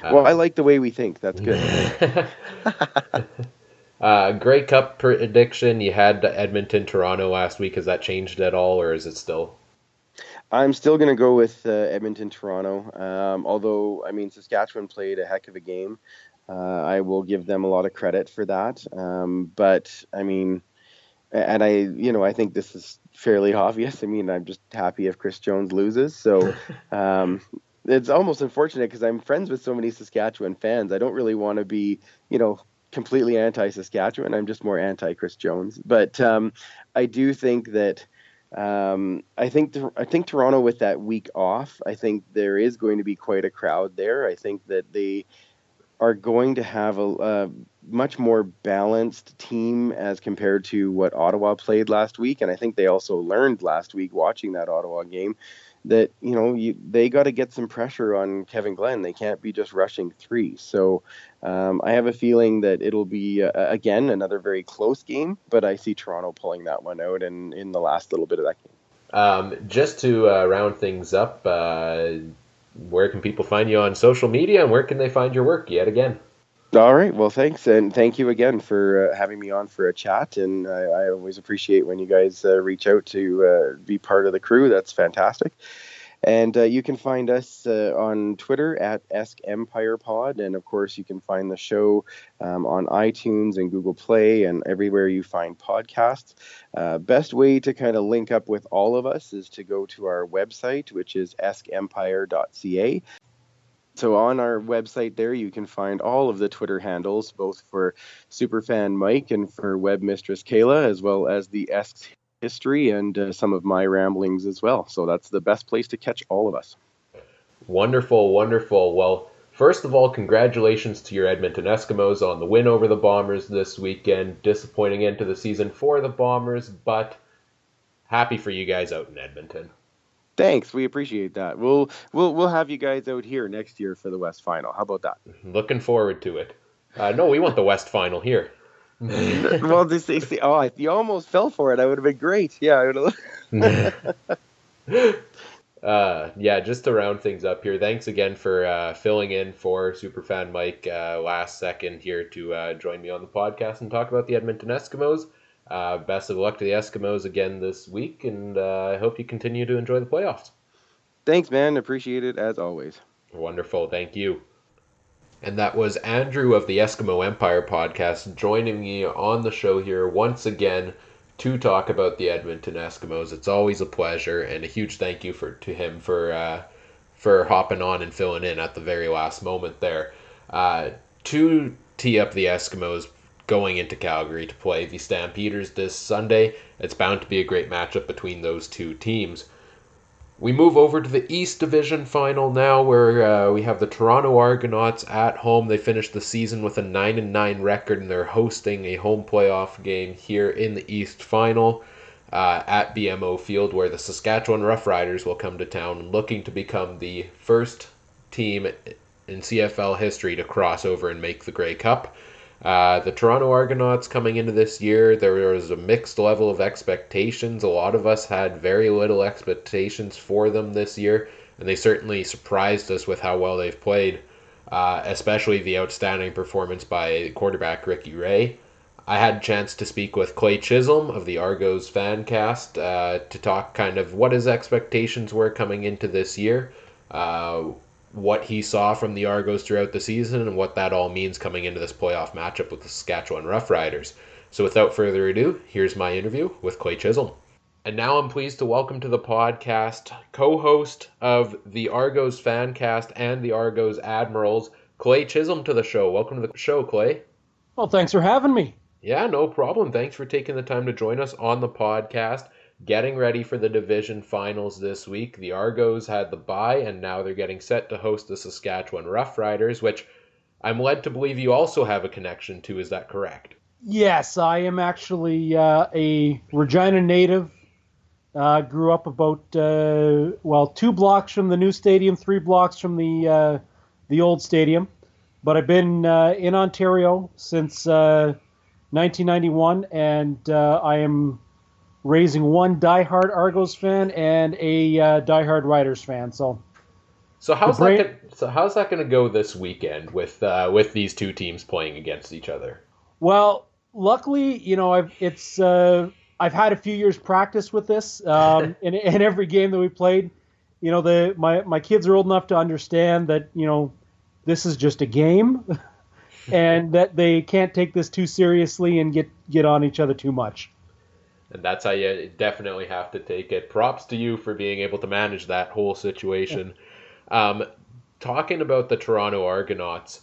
well, I like the way we think. That's good. uh, Grey Cup prediction. You had Edmonton, Toronto last week. Has that changed at all, or is it still? I'm still going to go with uh, Edmonton, Toronto. Um, although, I mean, Saskatchewan played a heck of a game. Uh, I will give them a lot of credit for that. Um, but, I mean, and I, you know, I think this is fairly obvious. I mean, I'm just happy if Chris Jones loses. So, um, it's almost unfortunate because I'm friends with so many Saskatchewan fans. I don't really want to be, you know, completely anti Saskatchewan. I'm just more anti Chris Jones. But um, I do think that um, I think I think Toronto with that week off, I think there is going to be quite a crowd there. I think that they are going to have a, a much more balanced team as compared to what Ottawa played last week, and I think they also learned last week watching that Ottawa game that you know you, they got to get some pressure on Kevin Glenn. They can't be just rushing three. So um, I have a feeling that it'll be uh, again another very close game, but I see Toronto pulling that one out in in the last little bit of that game. Um, just to uh, round things up, uh, where can people find you on social media, and where can they find your work yet again? All right. Well, thanks, and thank you again for uh, having me on for a chat. And I, I always appreciate when you guys uh, reach out to uh, be part of the crew. That's fantastic. And uh, you can find us uh, on Twitter at Esk Empire Pod, and of course, you can find the show um, on iTunes and Google Play and everywhere you find podcasts. Uh, best way to kind of link up with all of us is to go to our website, which is eskempire.ca. So on our website there, you can find all of the Twitter handles, both for Superfan Mike and for Webmistress Kayla, as well as the Esks history and uh, some of my ramblings as well. So that's the best place to catch all of us. Wonderful, wonderful. Well, first of all, congratulations to your Edmonton Eskimos on the win over the Bombers this weekend. Disappointing end to the season for the Bombers, but happy for you guys out in Edmonton. Thanks, we appreciate that. We'll we'll we'll have you guys out here next year for the West Final. How about that? Looking forward to it. Uh, no, we want the West Final here. well, this is oh, you almost fell for it. I would have been great. Yeah, uh, yeah. Just to round things up here, thanks again for uh, filling in for Superfan Mike uh, last second here to uh, join me on the podcast and talk about the Edmonton Eskimos. Uh, best of luck to the Eskimos again this week, and uh, I hope you continue to enjoy the playoffs. Thanks, man. Appreciate it as always. Wonderful. Thank you. And that was Andrew of the Eskimo Empire podcast joining me on the show here once again to talk about the Edmonton Eskimos. It's always a pleasure, and a huge thank you for to him for uh, for hopping on and filling in at the very last moment there. Uh, to tee up the Eskimos going into Calgary to play the Stampeders this Sunday. It's bound to be a great matchup between those two teams. We move over to the East Division final now, where uh, we have the Toronto Argonauts at home. They finished the season with a nine and nine record, and they're hosting a home playoff game here in the East Final uh, at BMO Field, where the Saskatchewan Roughriders will come to town, looking to become the first team in CFL history to cross over and make the Grey Cup. Uh, the Toronto Argonauts coming into this year, there was a mixed level of expectations. A lot of us had very little expectations for them this year, and they certainly surprised us with how well they've played, uh, especially the outstanding performance by quarterback Ricky Ray. I had a chance to speak with Clay Chisholm of the Argos Fancast uh, to talk kind of what his expectations were coming into this year. Uh, what he saw from the Argos throughout the season and what that all means coming into this playoff matchup with the Saskatchewan Roughriders. So without further ado, here's my interview with Clay Chisholm. And now I'm pleased to welcome to the podcast co-host of the Argos Fancast and the Argos Admirals, Clay Chisholm to the show. Welcome to the show, Clay. Well, thanks for having me. Yeah, no problem. Thanks for taking the time to join us on the podcast getting ready for the division finals this week. The Argos had the bye, and now they're getting set to host the Saskatchewan Roughriders, which I'm led to believe you also have a connection to. Is that correct? Yes, I am actually uh, a Regina native. Uh, grew up about uh, well two blocks from the new stadium, three blocks from the uh, the old stadium. But I've been uh, in Ontario since 1991, uh, and I am raising one diehard Argos fan and a uh, diehard Riders fan. So So how's that? Gonna, so how's that going to go this weekend with uh, with these two teams playing against each other? Well, luckily, you know, I've it's uh, I've had a few years practice with this um, in, in every game that we played. You know, the my my kids are old enough to understand that you know this is just a game, and that they can't take this too seriously and get get on each other too much. And that's how you definitely have to take it. Props to you for being able to manage that whole situation. Um, talking about the Toronto Argonauts,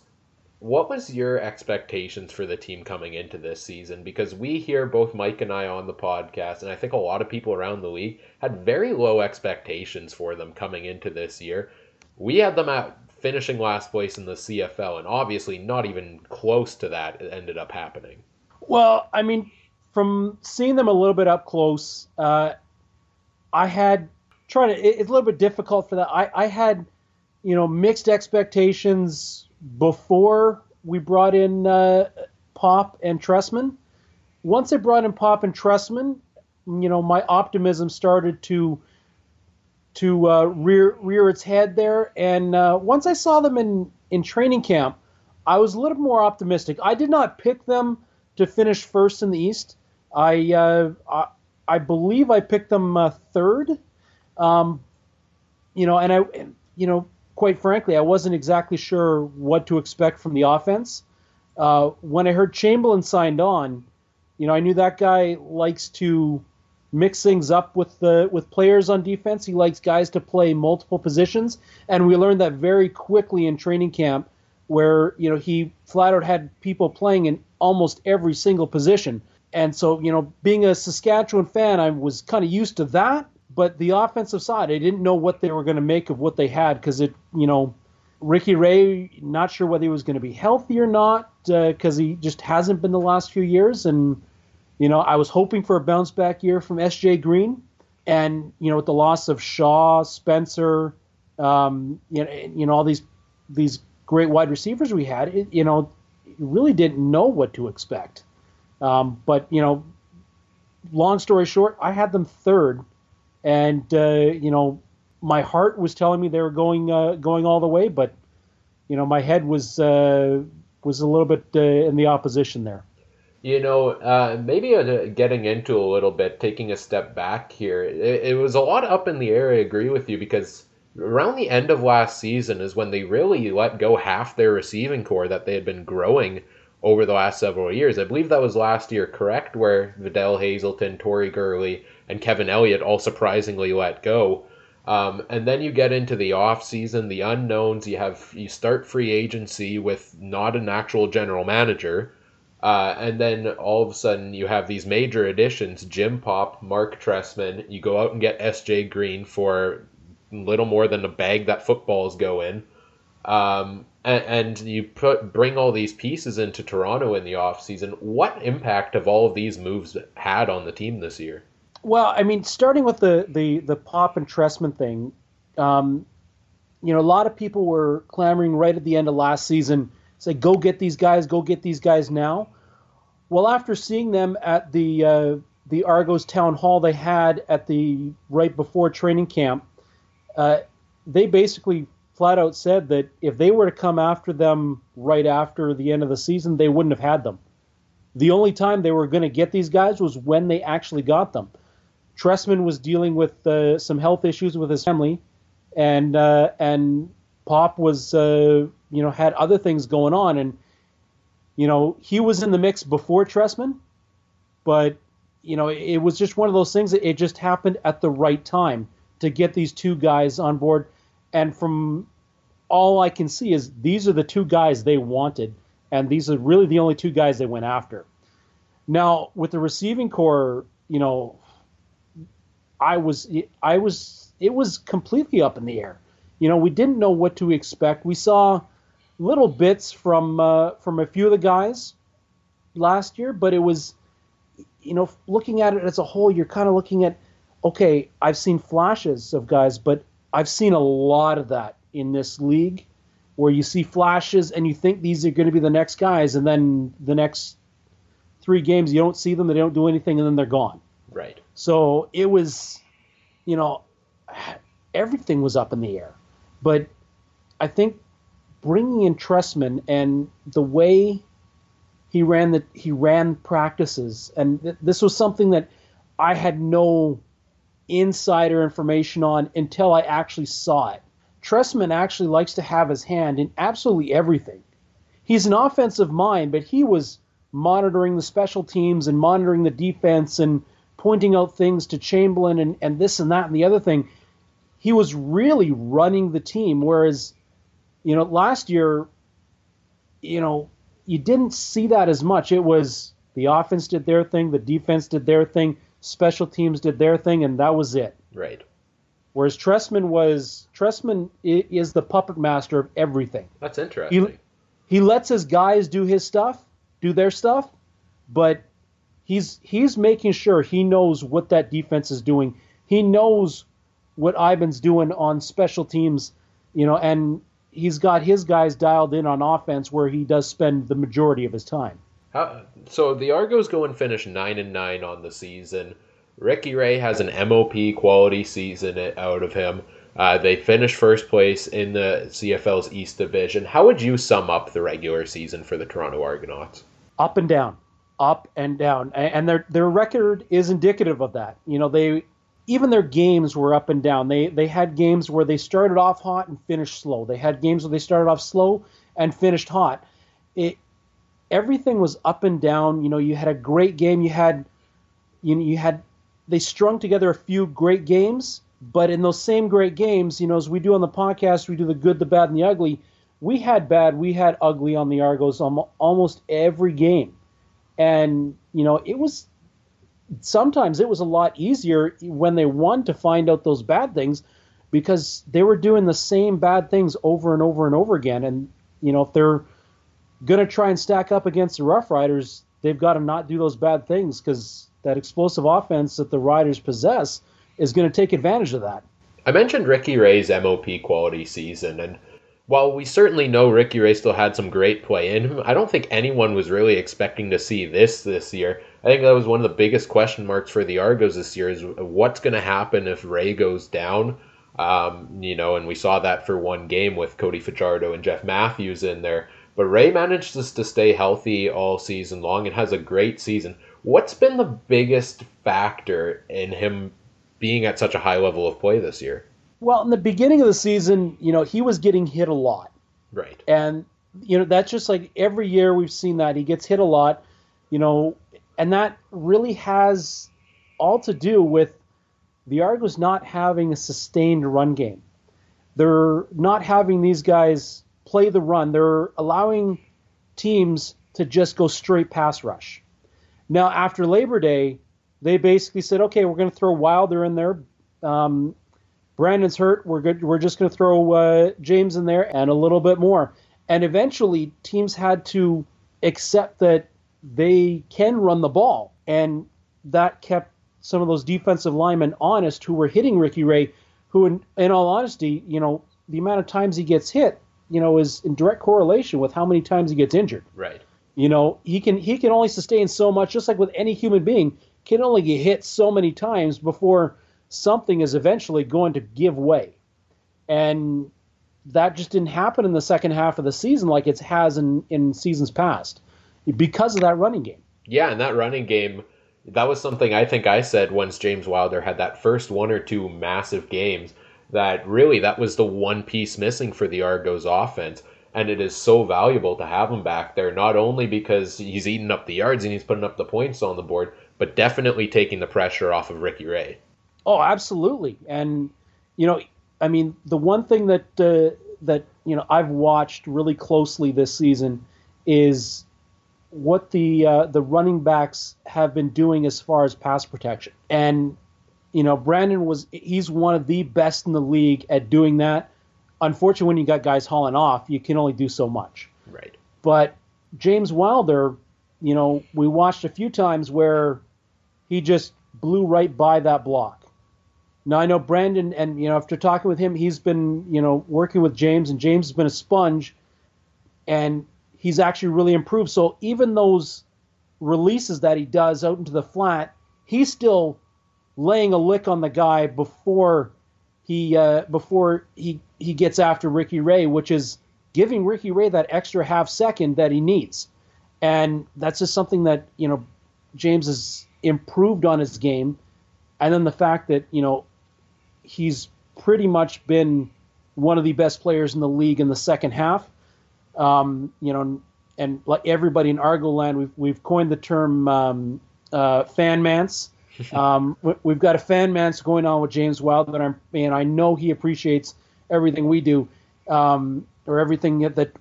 what was your expectations for the team coming into this season? Because we hear both Mike and I on the podcast, and I think a lot of people around the league had very low expectations for them coming into this year. We had them at finishing last place in the CFL, and obviously not even close to that ended up happening. Well, I mean, from seeing them a little bit up close, uh, I had trying to. it- It's a little bit difficult for that. I, I had, you know, mixed expectations before we brought in uh, Popp and Trestman. Once I brought in Popp and Trestman, you know, my optimism started to to uh, rear rear its head there. And uh, once I saw them in in training camp, I was a little more optimistic. I did not pick them to finish first in the East. I uh, I, I believe I picked them uh, third. Um, you know, and I you know, quite frankly, I wasn't exactly sure what to expect from the offense. Uh, when I heard Chamberlin signed on, you know, I knew that guy likes to mix things up with the with players on defense. He likes guys to play multiple positions, and we learned that very quickly in training camp, where you know he flat out had people playing in almost every single position. And so, you know, being a Saskatchewan fan, I was kind of used to that. But the offensive side, I didn't know what they were going to make of what they had because it, you know, Ricky Ray, not sure whether he was going to be healthy or not because he just hasn't been the last few years. And you know, I was hoping for a bounce back year from SJ Green, and you know, with the loss of Shaw, Spencer, um, you know, you know all these these great wide receivers we had, it, you know, really didn't know what to expect. Um, but you know, long story short, I had them third, and uh, you know, my heart was telling me they were going uh, going all the way, but you know, my head was uh, was a little bit uh, in the opposition there. You know, uh, maybe uh, getting into a little bit, taking a step back here, it, it was a lot up in the air. I agree with you because around the end of last season is when they really let go half their receiving core that they had been growing over the last several years. I believe that was last year, correct? Where Vidal Hazelton, Tori Gurley, and Kevin Elliott all surprisingly let go. Um, and then you get into the off season, the unknowns. You have you start free agency with not an actual general manager. Uh, and then all of a sudden you have these major additions Jim Popp, Marc Trestman. You go out and get SJ Green for little more than a bag that footballs go in. Um, and, and you put bring all these pieces into Toronto in the offseason. What impact have all of these moves had on the team this year? Well, I mean, starting with the the the Popp and Trestman thing, um, you know, a lot of people were clamoring right at the end of last season, say, "Go get these guys, go get these guys now." Well, after seeing them at the uh, the Argos town hall they had at the right before training camp, uh, they basically flat out said that if they were to come after them right after the end of the season, they wouldn't have had them. The only time they were going to get these guys was when they actually got them. Trestman was dealing with uh, some health issues with his family, and uh, and Popp was uh, you know had other things going on, and you know he was in the mix before Trestman, but you know it was just one of those things that it just happened at the right time to get these two guys on board, and from all I can see is these are the two guys they wanted, and these are really the only two guys they went after. Now with the receiving core, you know I was I was it was completely up in the air. You know, we didn't know what to expect. We saw little bits from uh, from a few of the guys last year, but it was you know, looking at it as a whole, you're kind of looking at okay, I've seen flashes of guys, but I've seen a lot of that in this league where you see flashes and you think these are going to be the next guys and then the next 3 games you don't see them, they don't do anything and then they're gone. Right. So it was, you know, everything was up in the air. But I think bringing in Trestman and the way he ran the he ran practices, and th- this was something that I had no insider information on until I actually saw it. Trestman actually likes to have his hand in absolutely everything. He's an offensive mind, but he was monitoring the special teams and monitoring the defense and pointing out things to Chamberlin and, and this and that and the other thing. He was really running the team, whereas, you know, last year, you know, you didn't see that as much. It was the offense did their thing, the defense did their thing, special teams did their thing, and that was it. Right. Whereas Trestman was Trestman is the puppet master of everything. That's interesting. He, he lets his guys do his stuff, do their stuff, but he's he's making sure he knows what that defense is doing. He knows what Ivan's doing on special teams, you know, and he's got his guys dialed in on offense where he does spend the majority of his time. How, so the Argos go and finish nine and nine on the season. Ricky Ray has an MOP quality season out of him. Uh, they finished first place in the CFL's East Division. How would you sum up the regular season for the Toronto Argonauts? Up and down, up and down, and their their record is indicative of that. You know, they even their games were up and down. They they had games where they started off hot and finished slow. They had games where they started off slow and finished hot. It everything was up and down. You know, you had a great game. You had you know, you had they strung together a few great games, but in those same great games, you know, as we do on the podcast, we do the good, the bad, and the ugly. We had bad, we had ugly on the Argos almost every game, and you know, it was sometimes it was a lot easier when they won to find out those bad things because they were doing the same bad things over and over and over again. And, you know, if they're going to try and stack up against the Rough Riders, they've got to not do those bad things because that explosive offense that the Riders possess is going to take advantage of that. I mentioned Ricky Ray's MOP quality season, and while we certainly know Ricky Ray still had some great play in him, I don't think anyone was really expecting to see this this year. I think that was one of the biggest question marks for the Argos this year is what's going to happen if Ray goes down. Um, you know, and we saw that for one game with Cody Fajardo and Jeff Matthews in there. But Ray manages to stay healthy all season long and has a great season. What's been the biggest factor in him being at such a high level of play this year? Well, in the beginning of the season, you know, he was getting hit a lot. Right. And, you know, that's just like every year we've seen that. He gets hit a lot. You know, and that really has all to do with the Argos not having a sustained run game. They're not having these guys play the run. They're allowing teams to just go straight pass rush. Now, after Labor Day, they basically said, okay, we're going to throw Wilder in there. Um, Brandon's hurt. We're good. We're just going to throw uh, James in there and a little bit more. And eventually, teams had to accept that they can run the ball. And that kept some of those defensive linemen honest who were hitting Ricky Ray, who, in, in all honesty, you know, the amount of times he gets hit, you know, is in direct correlation with how many times he gets injured. Right. You know, he can he can only sustain so much, just like with any human being, can only get hit so many times before something is eventually going to give way. And that just didn't happen in the second half of the season like it has in, in seasons past because of that running game. Yeah, and that running game, that was something I think I said once James Wilder had that first one or two massive games that really that was the one piece missing for the Argos offense. And it is so valuable to have him back there, not only because he's eating up the yards and he's putting up the points on the board, but definitely taking the pressure off of Ricky Ray. Oh, absolutely. And you know, I mean, the one thing that uh, that you know I've watched really closely this season is what the uh, the running backs have been doing as far as pass protection. And you know, Brandon was he's one of the best in the league at doing that. Unfortunately, when you got guys hauling off, you can only do so much. Right. But James Wilder, you know, we watched a few times where he just blew right by that block. Now I know Brandon, and you know, after talking with him, he's been you know working with James, and James has been a sponge, and he's actually really improved. So even those releases that he does out into the flat, he's still laying a lick on the guy before he uh, before he he gets after Ricky Ray, which is giving Ricky Ray that extra half second that he needs, and that's just something that you know James has improved on his game, and then the fact that you know he's pretty much been one of the best players in the league in the second half. Um, you know, and like everybody in Argo land, we've we've coined the term um, uh, fan mance. Um, we've got a fan mance going on with James Wild that I'm, and I know he appreciates everything we do, um, or everything that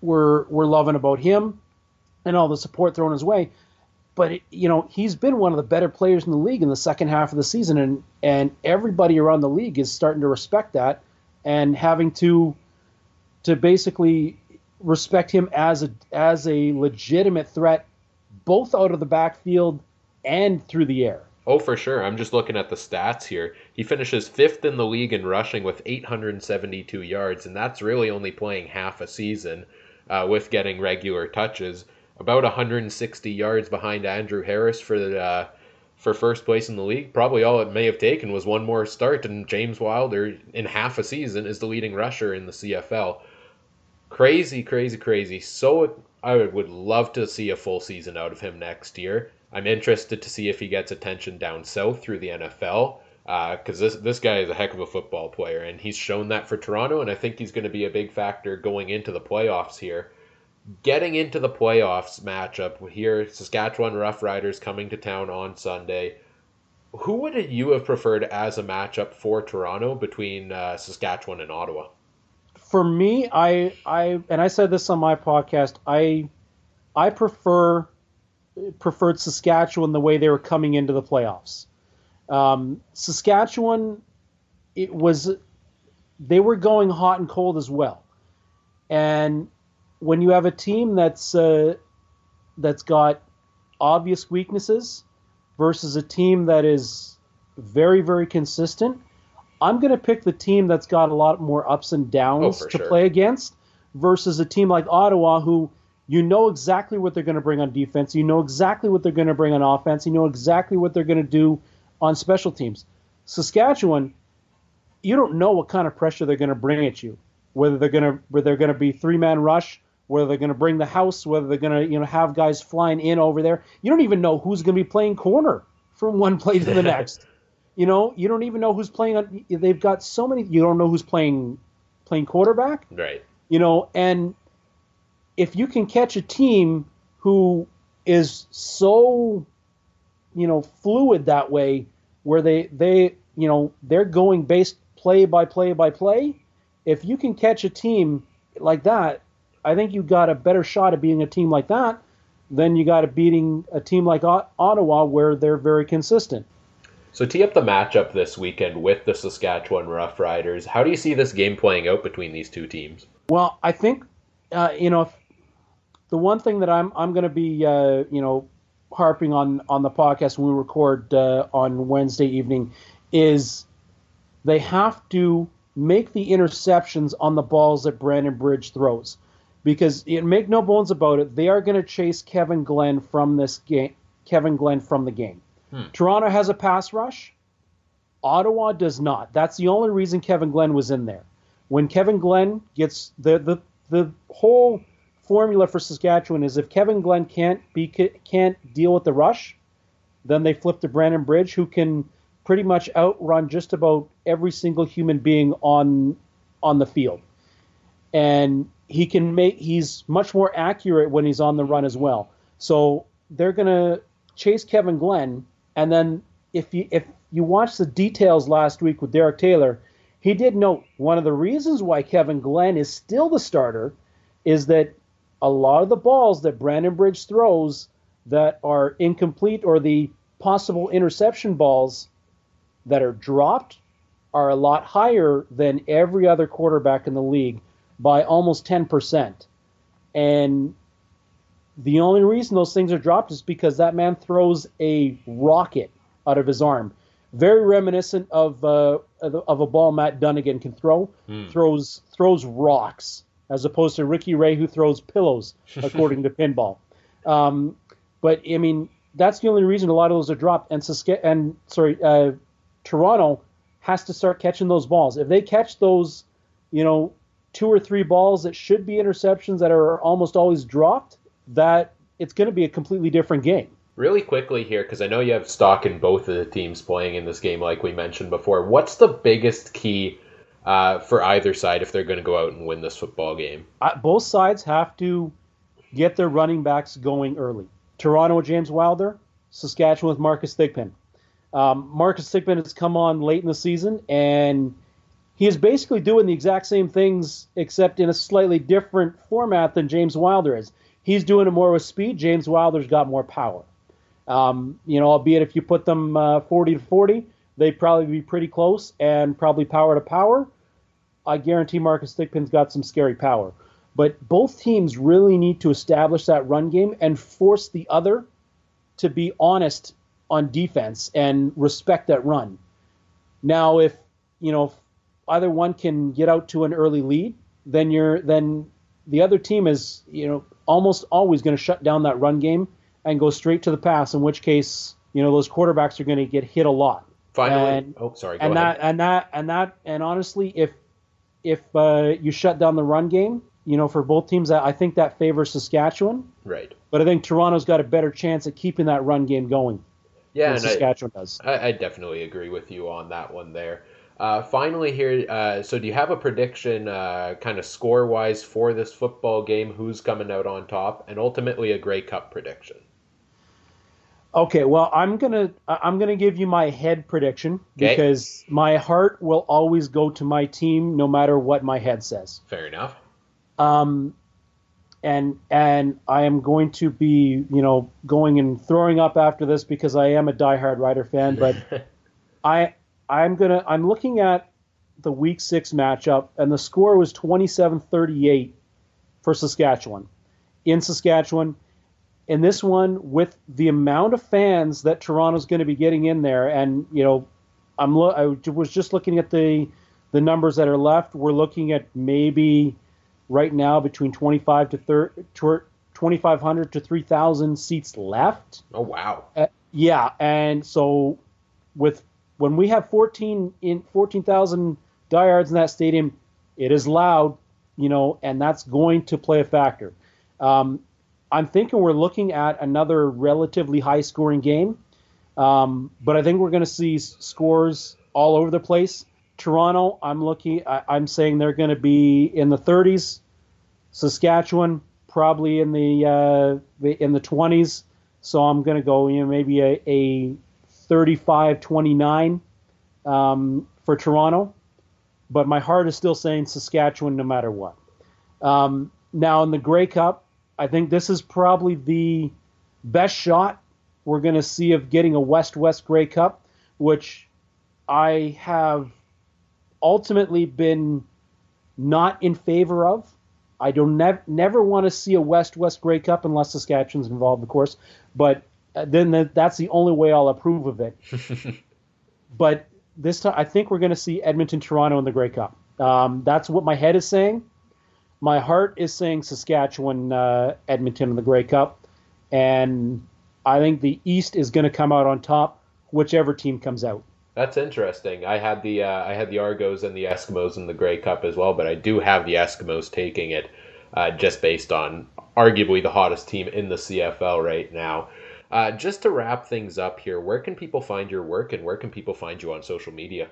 we're we're loving about him, and all the support thrown his way. But it, you know, he's been one of the better players in the league in the second half of the season, and and everybody around the league is starting to respect that, and having to to basically respect him as a as a legitimate threat, both out of the backfield and through the air. Oh, for sure. I'm just looking at the stats here. He finishes fifth in the league in rushing with 872 yards, and that's really only playing half a season uh, with getting regular touches. About 160 yards behind Andrew Harris for the uh, for first place in the league. Probably all it may have taken was one more start, and James Wilder in half a season is the leading rusher in the CFL. Crazy, crazy, crazy. So I would love to see a full season out of him next year. I'm interested to see if he gets attention down south through the NFL because uh, this this guy is a heck of a football player, and he's shown that for Toronto, and I think he's going to be a big factor going into the playoffs here. Getting into the playoffs matchup here, Saskatchewan Roughriders coming to town on Sunday. Who would you have preferred as a matchup for Toronto between uh, Saskatchewan and Ottawa? for me, I I and I said this on my podcast. I I prefer preferred Saskatchewan the way they were coming into the playoffs. Um, Saskatchewan, it was they were going hot and cold as well, and when you have a team that's uh, that's got obvious weaknesses versus a team that is very very consistent I'm going to pick the team that's got a lot more ups and downs oh, to sure. play against versus a team like Ottawa who you know exactly what they're going to bring on defense, you know exactly what they're going to bring on offense, you know exactly what they're going to do on special teams. Saskatchewan, you don't know what kind of pressure they're going to bring at you. Whether they're going to whether they're going to be three man rush, whether they're going to bring the house, whether they're going to you know have guys flying in over there. You don't even know who's going to be playing corner from one play to the next. You know, you don't even know who's playing. On, they've got so many. You don't know who's playing playing quarterback. Right. You know, and if you can catch a team who is so, you know, fluid that way, where they they you know they're going based play by play by play. If you can catch a team like that, I think you got a better shot at beating a team like that than you got at beating a team like Ottawa, where they're very consistent. So tee up the matchup this weekend with the Saskatchewan Roughriders. How do you see this game playing out between these two teams? Well, I think uh, you know the one thing that I'm I'm going to be uh, you know harping on on the podcast when we record uh, on Wednesday evening is they have to make the interceptions on the balls that Brandon Bridge throws because it, make no bones about it they are going to chase Kevin Glenn from this game Kevin Glenn from the game Hmm. Toronto has a pass rush. Ottawa does not. That's the only reason Kevin Glenn was in there. When Kevin Glenn gets the the the whole formula for Saskatchewan is if Kevin Glenn can't be can't deal with the rush, then they flip to Brandon Bridge, who can pretty much outrun just about every single human being on on the field, and he can make he's much more accurate when he's on the run as well. So they're gonna chase Kevin Glenn and then if you if you watch the details last week with Derek Taylor, he did note one of the reasons why Kevin Glenn is still the starter is that a lot of the balls that Brandon Bridge throws that are incomplete or the possible interception balls that are dropped are a lot higher than every other quarterback in the league by almost 10%. And the only reason those things are dropped is because that man throws a rocket out of his arm. Very reminiscent of uh, of a ball Matt Dunigan can throw. Mm. Throws throws rocks as opposed to Ricky Ray who throws pillows, according to pinball. Um, but I mean, that's the only reason a lot of those are dropped. And Sask- and sorry, uh, Toronto has to start catching those balls. If they catch those, you know, two or three balls that should be interceptions that are almost always dropped, that it's going to be a completely different game. Really quickly here, because I know you have stock in both of the teams playing in this game, like we mentioned before. What's the biggest key uh, for either side if they're going to go out and win this football game? Uh, both sides have to get their running backs going early. Toronto with James Wilder, Saskatchewan with Marcus Thigpen. Um, Marcus Thigpen has come on late in the season, and he is basically doing the exact same things, except in a slightly different format than James Wilder is. He's doing it more with speed. James Wilder's got more power. Um, you know, albeit if you put them uh, 40 to 40, they'd probably be pretty close and probably power to power. I guarantee Marcus Thigpen's got some scary power. But both teams really need to establish that run game and force the other to be honest on defense and respect that run. Now, if you know if either one can get out to an early lead, then you're then the other team is you know almost always going to shut down that run game and go straight to the pass. In which case, you know those quarterbacks are going to get hit a lot. Finally, And- oh sorry, go and ahead. that and that and that and honestly, if if uh, you shut down the run game, you know for both teams, I think that favors Saskatchewan. right. But I think Toronto's got a better chance at keeping that run game going Yeah, than and I, Saskatchewan does. I, I definitely agree with you on that one there. Uh, finally, here, uh, so do you have a prediction, uh, kind of score wise, for this football game? Who's coming out on top, and ultimately a Grey Cup prediction? Okay, well, I'm gonna I'm gonna give you my head prediction Okay. because my heart will always go to my team no matter what my head says. Fair enough. Um, and and I am going to be you know going and throwing up after this because I am a diehard Rider fan, but I I'm gonna I'm looking at the week six matchup and the score was 27-38 for Saskatchewan in Saskatchewan. In this one, with the amount of fans that Toronto's going to be getting in there, and you know, I'm lo- I was just looking at the the numbers that are left. We're looking at maybe right now between 25 to 30, 2,500 to 3,000 seats left. oh wow. Uh, yeah, and so with when we have 14 in 14,000 diehards in that stadium, it is loud, you know, and that's going to play a factor. Um, I'm thinking we're looking at another relatively high scoring game, um, but I think we're going to see scores all over the place. Toronto, I'm looking, I, I'm saying they're going to be in the 30s. Saskatchewan, probably in the uh, in the 20s. So I'm going to go, you know, maybe a, a 35-29 um, for Toronto, but my heart is still saying Saskatchewan no matter what. Um, now in the Grey Cup, I think this is probably the best shot we're going to see of getting a West-West Grey Cup, which I have ultimately been not in favor of. I don't nev- never want to see a West-West Grey Cup unless Saskatchewan's involved, of course. But uh, then th- that's the only way I'll approve of it. but this time, I think we're going to see Edmonton, Toronto in the Grey Cup. Um, that's what my head is saying. My heart is saying Saskatchewan, uh, Edmonton in the Grey Cup, and I think the East is going to come out on top, whichever team comes out. That's interesting. I had the uh, I had the Argos and the Eskimos in the Grey Cup as well, but I do have the Eskimos taking it, uh, just based on arguably the hottest team in the CFL right now. Uh, just to wrap things up here, where can people find your work and where can people find you on social media?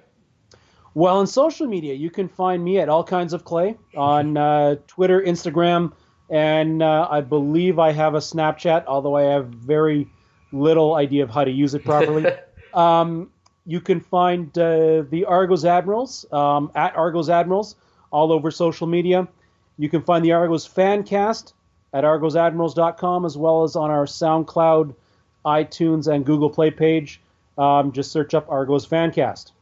Well, on social media, you can find me at all kinds of clay on uh, Twitter, Instagram, and uh, I believe I have a Snapchat, although I have very little idea of how to use it properly. um, you can find uh, the Argos Admirals um, at Argos Admirals all over social media. You can find the Argos Fancast at argosadmirals.com as well as on our SoundCloud, iTunes, and Google Play page. Um, just search up Argos Fancast.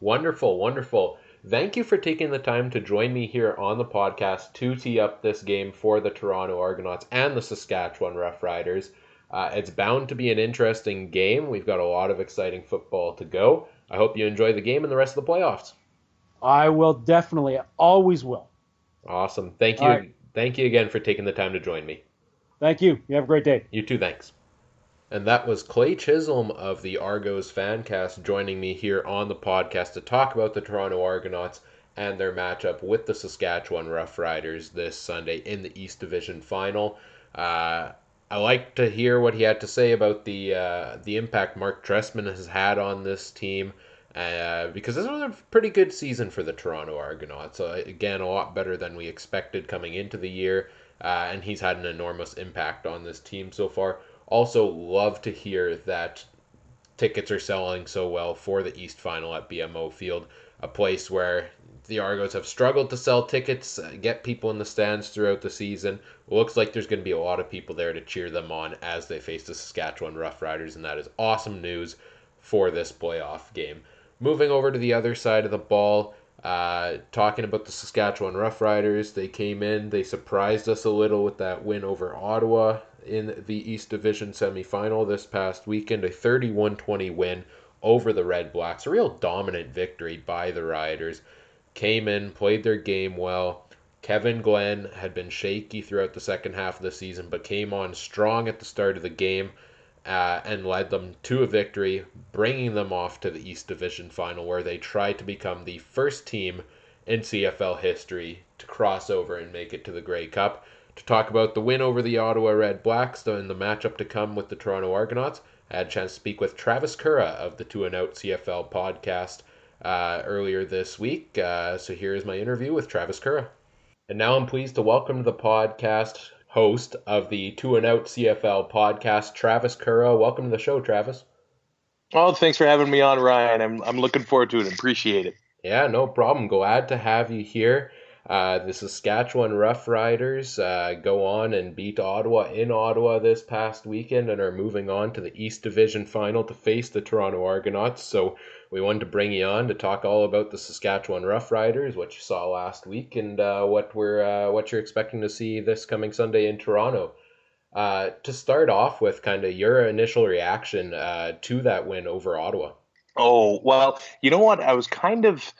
Wonderful, wonderful. Thank you for taking the time to join me here on the podcast to tee up this game for the Toronto Argonauts and the Saskatchewan Roughriders. Uh, it's bound to be an interesting game. We've got a lot of exciting football to go. I hope you enjoy the game and the rest of the playoffs. I will definitely, always will. Awesome. Thank you. Right. Thank you again for taking the time to join me. Thank you. You have a great day. You too. Thanks. And that was Clay Chisholm of the Argos Fancast joining me here on the podcast to talk about the Toronto Argonauts and their matchup with the Saskatchewan Roughriders this Sunday in the East Division Final. Uh, I like to hear what he had to say about the uh, the impact Marc Trestman has had on this team. Uh, because this was a pretty good season for the Toronto Argonauts. Uh, again, a lot better than we expected coming into the year, uh, and he's had an enormous impact on this team so far. Also, love to hear that tickets are selling so well for the East Final at BMO Field, a place where the Argos have struggled to sell tickets, uh, get people in the stands throughout the season. It looks like there's going to be a lot of people there to cheer them on as they face the Saskatchewan Roughriders, and that is awesome news for this playoff game. Moving over to the other side of the ball, uh, talking about the Saskatchewan Roughriders, they came in, they surprised us a little with that win over Ottawa in the East Division semifinal this past weekend, a 31 20 win over the Red Blacks. A real dominant victory by the Riders. Came in, played their game well. Kevin Glenn had been shaky throughout the second half of the season, but came on strong at the start of the game uh, and led them to a victory, bringing them off to the East Division final, where they tried to become the first team in CFL history to cross over and make it to the Grey Cup. To talk about the win over the Ottawa Red Blacks and the matchup to come with the Toronto Argonauts, I had a chance to speak with Travis Currah of the Two and Out CFL podcast uh, earlier this week. Uh, so here is my interview with Travis Currah. And now I'm pleased to welcome to the podcast host of the Two and Out CFL podcast, Travis Currah. Welcome to the show, Travis. Oh, thanks for having me on, Ryan. I'm I'm looking forward to it. Appreciate it. Yeah, no problem. Glad to have you here. Uh, the Saskatchewan Roughriders uh, go on and beat Ottawa in Ottawa this past weekend and are moving on to the East Division final to face the Toronto Argonauts. So we wanted to bring you on to talk all about the Saskatchewan Roughriders, what you saw last week, and uh, what we're uh, what you're expecting to see this coming Sunday in Toronto. Uh, to start off with, kind of your initial reaction uh, to that win over Ottawa. Oh well, you know what? I was kind of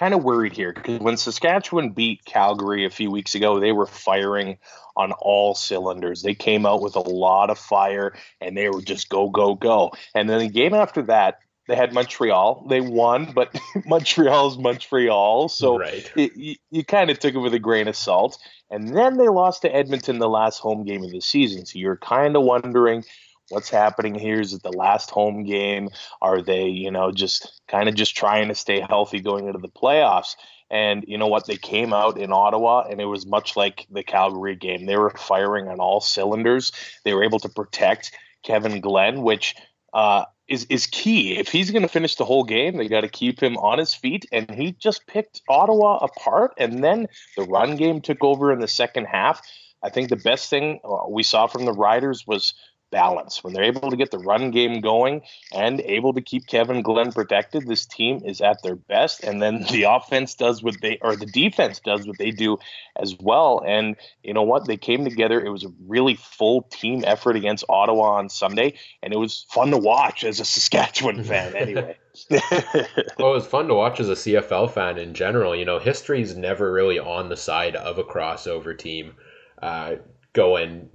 kind of worried here because when Saskatchewan beat Calgary a few weeks ago, they were firing on all cylinders. They came out with a lot of fire and they were just go, go, go. And then the game after that, they had Montreal. They won, but Montreal's Montreal. So right. it, you, you kind of took it with a grain of salt. And then they lost to Edmonton the last home game of the season. So you're kind of wondering what's happening here is it the last home game are they you know just kind of just trying to stay healthy going into the playoffs and you know what they came out in ottawa and it was much like the calgary game they were firing on all cylinders they were able to protect kevin glenn which uh, is is key. If he's going to finish the whole game, they got to keep him on his feet. And he just picked Ottawa apart, and then the run game took over in the second half. I think the best thing uh, we saw from the Riders was balance. When they're able to get the run game going and able to keep Kevin Glenn protected, this team is at their best. And then the offense does what they, or the defense does what they do as well. And you know what? They came together. It was a really full team effort against Ottawa on Sunday, and it was fun to watch as a Saskatchewan fan, anyway. well, it was fun to watch as a CFL fan in general. You know, history's never really on the side of a crossover team. Uh, going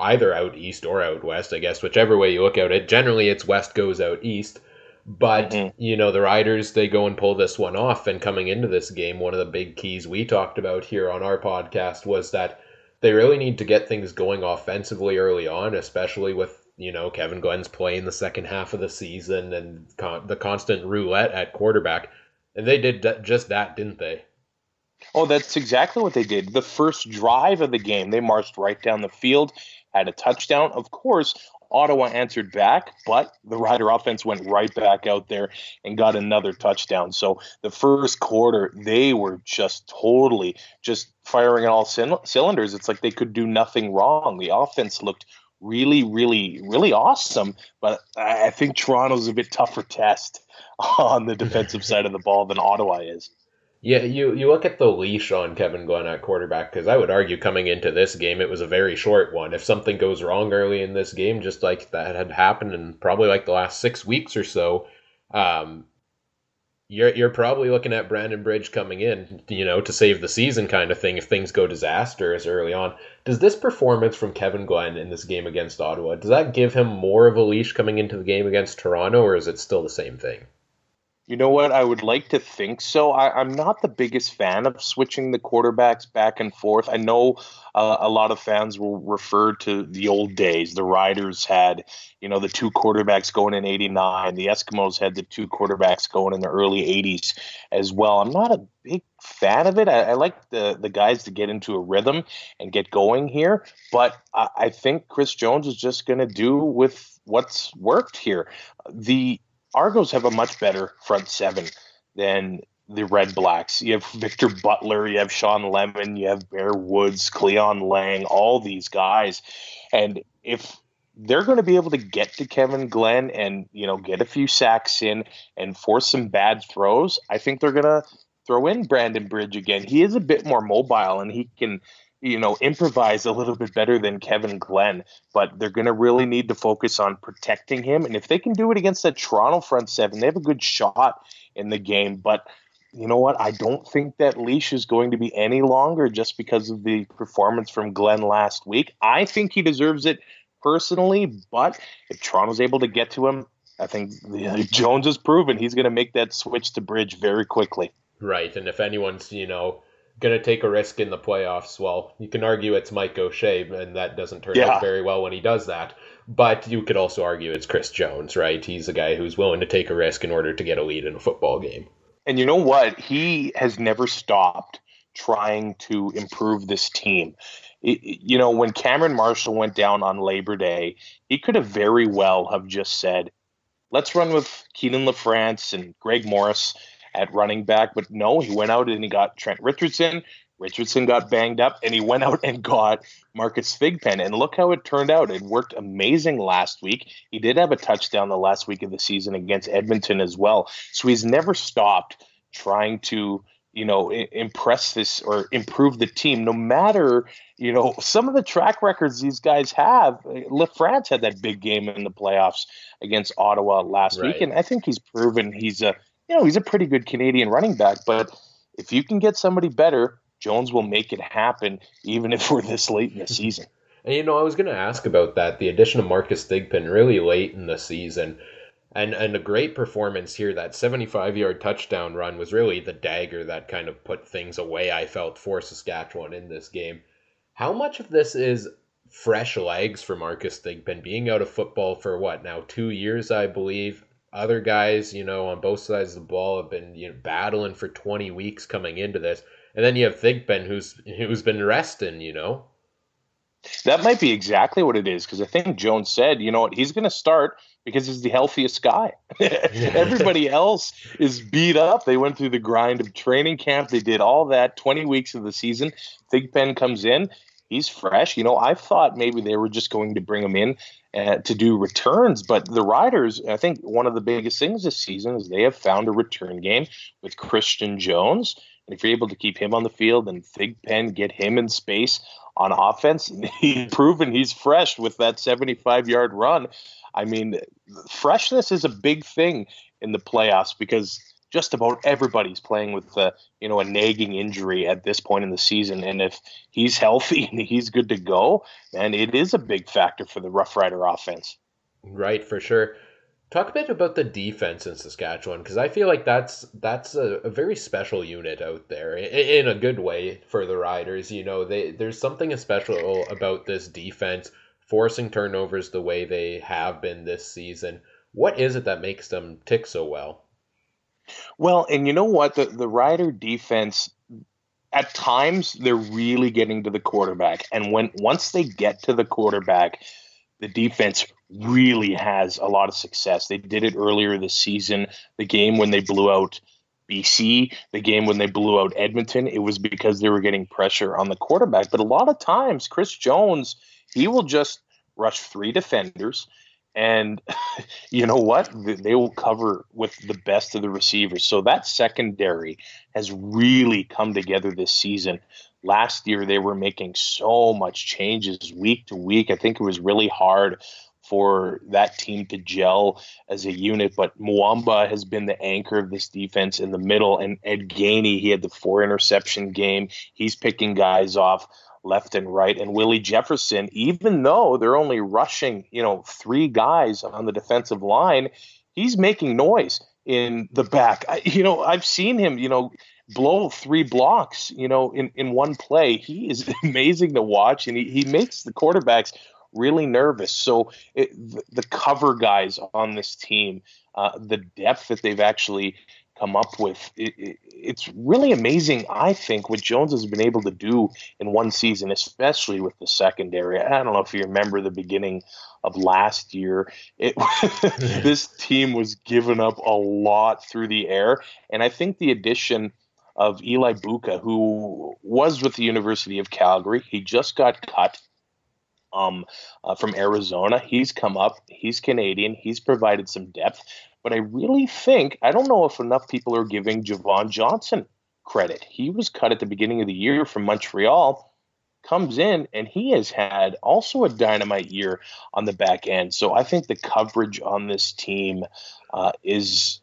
either out east or out west, I guess, whichever way you look at it. Generally, it's west goes out east. But, mm-hmm. you know, the Riders, they go and pull this one off. And coming into this game, one of the big keys we talked about here on our podcast was that they really need to get things going offensively early on, especially with, you know, Kevin Glenn's playing the second half of the season and con- the constant roulette at quarterback. And they did just that, didn't they? Oh, that's exactly what they did. The first drive of the game, they marched right down the field had a touchdown. Of course, Ottawa answered back, but the Rider offense went right back out there and got another touchdown. So the first quarter, they were just totally just firing on all cylinders. It's like they could do nothing wrong. The offense looked really, really, really awesome, but I think Toronto's a bit tougher test on the defensive side of the ball than Ottawa is. Yeah, you, you look at the leash on Kevin Glenn at quarterback because I would argue coming into this game it was a very short one. If something goes wrong early in this game, just like that had happened in probably like the last six weeks or so, um, you're you're probably looking at Brandon Bridge coming in, you know, to save the season kind of thing if things go disastrous early on. Does this performance from Kevin Glenn in this game against Ottawa does that give him more of a leash coming into the game against Toronto, or is it still the same thing? You know what? I would like to think so. I, am not the biggest fan of switching the quarterbacks back and forth. I know uh, a lot of fans will refer to the old days. The Riders had, you know, the two quarterbacks going in '89. The Eskimos had the two quarterbacks going in the early '80s as well. I'm not a big fan of it. I, I like the the guys to get into a rhythm and get going here, but I, I think Chris Jones is just going to do with what's worked here. The Argos have a much better front seven than the Red Blacks. You have Victor Butler, you have Shawn Lemon, you have Bear Woods, Cleyon Laing, all these guys. And if they're going to be able to get to Kevin Glenn and, you know, get a few sacks in and force some bad throws, I think they're going to throw in Brandon Bridge again. He is a bit more mobile and he can you know, improvise a little bit better than Kevin Glenn, but they're going to really need to focus on protecting him. And if they can do it against that Toronto front seven, they have a good shot in the game. But you know what? I don't think that leash is going to be any longer just because of the performance from Glenn last week. I think he deserves it personally, but if Toronto's able to get to him, I think Jones has proven he's going to make that switch to Bridge very quickly. Right, and if anyone's you know going to take a risk in the playoffs. Well, you can argue it's Mike O'Shea, and that doesn't turn yeah. out very well when he does that. But you could also argue it's Chris Jones, right? He's a guy who's willing to take a risk in order to get a lead in a football game. And you know what? He has never stopped trying to improve this team. It, you know, when Cameron Marshall went down on Labor Day, he could have very well have just said, let's run with Kienan LaFrance and Greg Morris at running back. But no, he went out and he got Trent Richardson. Richardson got banged up, and he went out and got Marcus Thigpen. And look how it turned out. It worked amazing last week. He did have a touchdown the last week of the season against Edmonton as well. So he's never stopped trying to you know impress this or improve the team no matter you know some of the track records these guys have LaFrance had that big game in the playoffs against Ottawa last right. week and I think he's proven he's a you know, he's a pretty good Canadian running back, but if you can get somebody better, Jones will make it happen, even if we're this late in the season. And you know, I was going to ask about that. The addition of Marcus Thigpen really late in the season, and and a great performance here. That seventy-five yard touchdown run was really the dagger that kind of put things away. I felt for Saskatchewan in this game. How much of this is fresh legs for Marcus Thigpen being out of football for what now two years, I believe other guys, you know, on both sides of the ball have been you know battling for 20 weeks coming into this, and then you have Thigpen who's who's been resting, you know. That might be exactly what it is because I think Jones said, you know what, he's going to start because he's the healthiest guy. Everybody else is beat up. They went through the grind of training camp. They did all that 20 weeks of the season. Thigpen comes in. He's fresh. You know, I thought maybe they were just going to bring him in uh, to do returns. But the Riders, I think one of the biggest things this season is they have found a return game with Christian Jones. And if you're able to keep him on the field and Thigpen, get him in space on offense, he's proven he's fresh with that 75 yard run. I mean, freshness is a big thing in the playoffs because just about everybody's playing with uh, you know a nagging injury at this point in the season. And if he's healthy and he's good to go and it is a big factor for the rough rider offense. Right for sure. Talk a bit about the defense in saskatchewan because i feel like that's that's a, a, very special unit out there in, in a good way for the riders you know. They there's something special about this defense forcing turnovers the way they have been this season. What is it that makes them tick so well well, and you know what? The the Rider defense at times they're really getting to the quarterback. And when once they get to the quarterback, the defense really has a lot of success. They did it earlier this season. The game when they blew out BC, the game when they blew out Edmonton, it was because they were getting pressure on the quarterback. But a lot of times, Chris Jones, he will just rush three defenders and you know what? They will cover with the best of the receivers. So that secondary has really come together this season. Last year, they were making so much changes week to week. I think it was really hard for that team to gel as a unit. But Muamba has been the anchor of this defense in the middle, and Ed Gainey, he had the four interception game. He's picking guys off left and right. And Willie Jefferson, even though they're only rushing, you know, three guys on the defensive line, he's making noise in the back. I, you know, I've seen him, you know, blow three blocks, you know, in, in one play. He is amazing to watch, and he, he makes the quarterbacks really nervous. So it, the, the, cover guys on this team, uh, the depth that they've actually come up with, it, it, it's really amazing. I think what Jones has been able to do in one season, especially with the secondary. I don't know if you remember the beginning of last year. It, this team was giving up a lot through the air, and I think the addition of Elie Bouka, who was with the University of Calgary, he just got cut um, uh, from Arizona. He's come up. He's Canadian. He's provided some depth. But I really think I don't know if enough people are giving Jovon Johnson credit. He was cut at the beginning of the year from Montreal comes in and he has had also a dynamite year on the back end. So I think the coverage on this team uh, is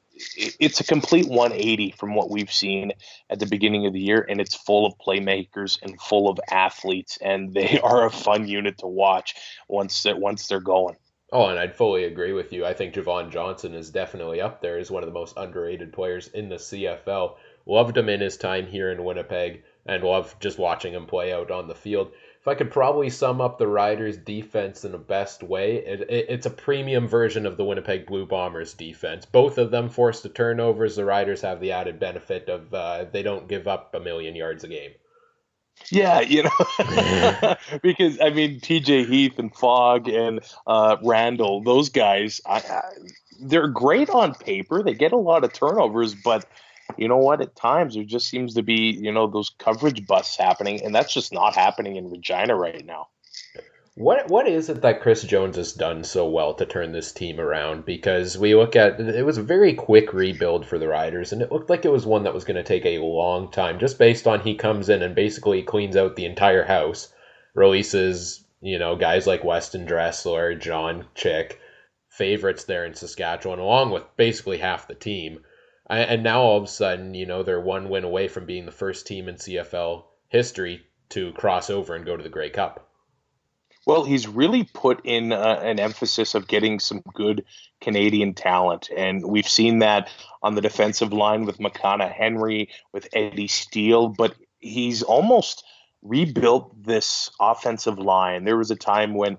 it's a complete 180 from what we've seen at the beginning of the year and it's full of playmakers and full of athletes and they are a fun unit to watch once once they're going oh and i'd fully agree with you i think jovon johnson is definitely up there as one of the most underrated players in the cfl loved him in his time here in winnipeg and love just watching him play out on the field. If I could probably sum up the Riders' defense in the best way, it, it, it's a premium version of the Winnipeg Blue Bombers' defense. Both of them force the turnovers. The Riders have the added benefit of uh, they don't give up a million yards a game. Yeah, you know, because I mean, T.J. Heath and Fogg and uh, Randle, those guys, I, I, they're great on paper. They get a lot of turnovers, but you know what? At times there just seems to be, you know, those coverage busts happening, and that's just not happening in Regina right now. What what is it that Chris Jones has done so well to turn this team around? Because we look at it was a very quick rebuild for the Riders, and it looked like it was one that was going to take a long time, just based on he comes in and basically cleans out the entire house, releases you know guys like Weston Dressler, John Chick, favorites there in Saskatchewan, along with basically half the team and now all of a sudden, you know, they're one win away from being the first team in CFL history to cross over and go to the Grey Cup. Well, he's really put in uh, an emphasis of getting some good Canadian talent, and we've seen that on the defensive line with Makana Henry, with Eddie Steele, but he's almost rebuilt this offensive line. There was a time when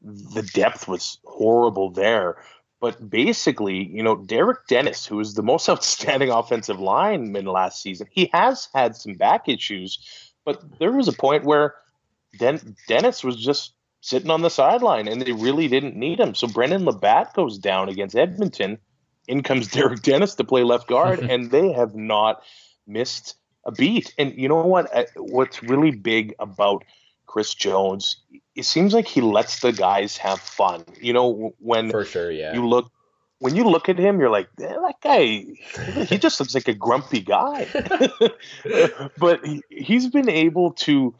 the depth was horrible there, but basically, you know, Derek Dennis, who is the most outstanding offensive lineman last season, he has had some back issues, but there was a point where Den- Dennis was just sitting on the sideline and they really didn't need him. So Brendon LaBatte goes down against Edmonton. In comes Derek Dennis to play left guard, and they have not missed a beat. And you know what? What's really big about Chris Jones it seems like he lets the guys have fun. You know, when for sure, yeah. You look when you look at him, you're like, eh, that guy. He just looks like a grumpy guy. but he, he's been able to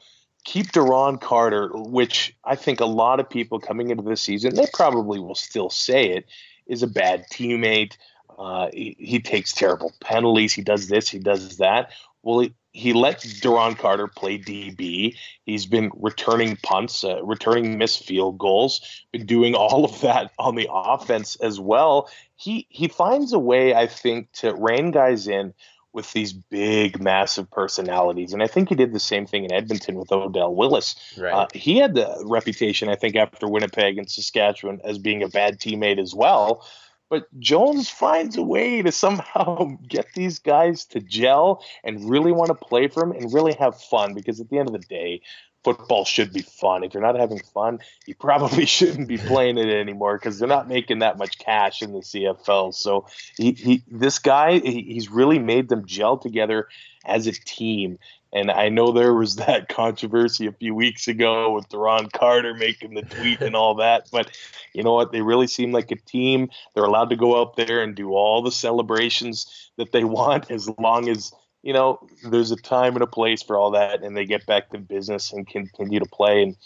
keep Duron Carter, which I think a lot of people coming into the season, they probably will still say it, is a bad teammate. Uh, he, he, takes terrible penalties. He does this. He does that. Well, he, he let Duron Carter play DB. He's been returning punts, uh, returning missed field goals, been doing all of that on the offense as well. He he finds a way, I think, to rein guys in with these big, massive personalities, and I think he did the same thing in Edmonton with Odell Willis. Right. Uh, he had the reputation, I think, after Winnipeg and Saskatchewan as being a bad teammate as well. But Jones finds a way to somehow get these guys to gel and really want to play for him and really have fun because at the end of the day, football should be fun. If you're not having fun, you probably shouldn't be playing it anymore because they're not making that much cash in the CFL. So he, he this guy, he, he's really made them gel together as a team. And I know there was that controversy a few weeks ago with Duron Carter making the tweet and all that. But you know what? They really seem like a team. They're allowed to go out there and do all the celebrations that they want as long as, you know, there's a time and a place for all that and they get back to business and continue to play. And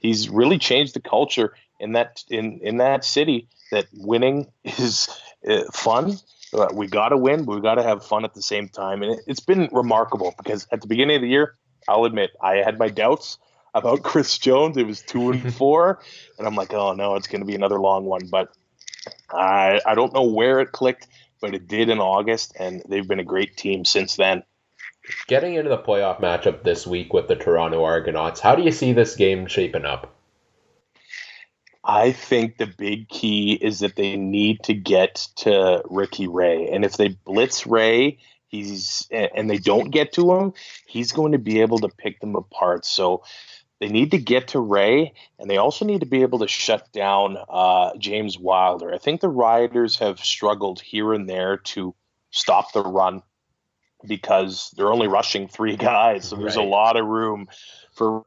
he's really changed the culture in that in in that city that winning is uh, fun. Uh, we got to win, but we got to have fun at the same time. And it, it's been remarkable because at the beginning of the year, I'll admit I had my doubts about Chris Jones. It was two and four, and I'm like, oh no, it's going to be another long one. But I I don't know where it clicked, but it did in August, and they've been a great team since then. Getting into the playoff matchup this week with the Toronto Argonauts, how do you see this game shaping up? I think the big key is that they need to get to Ricky Ray. And if they blitz Ray, he's and they don't get to him, he's going to be able to pick them apart. So they need to get to Ray, and they also need to be able to shut down uh, James Wilder. I think the Riders have struggled here and there to stop the run because they're only rushing three guys, so there's right. a lot of room for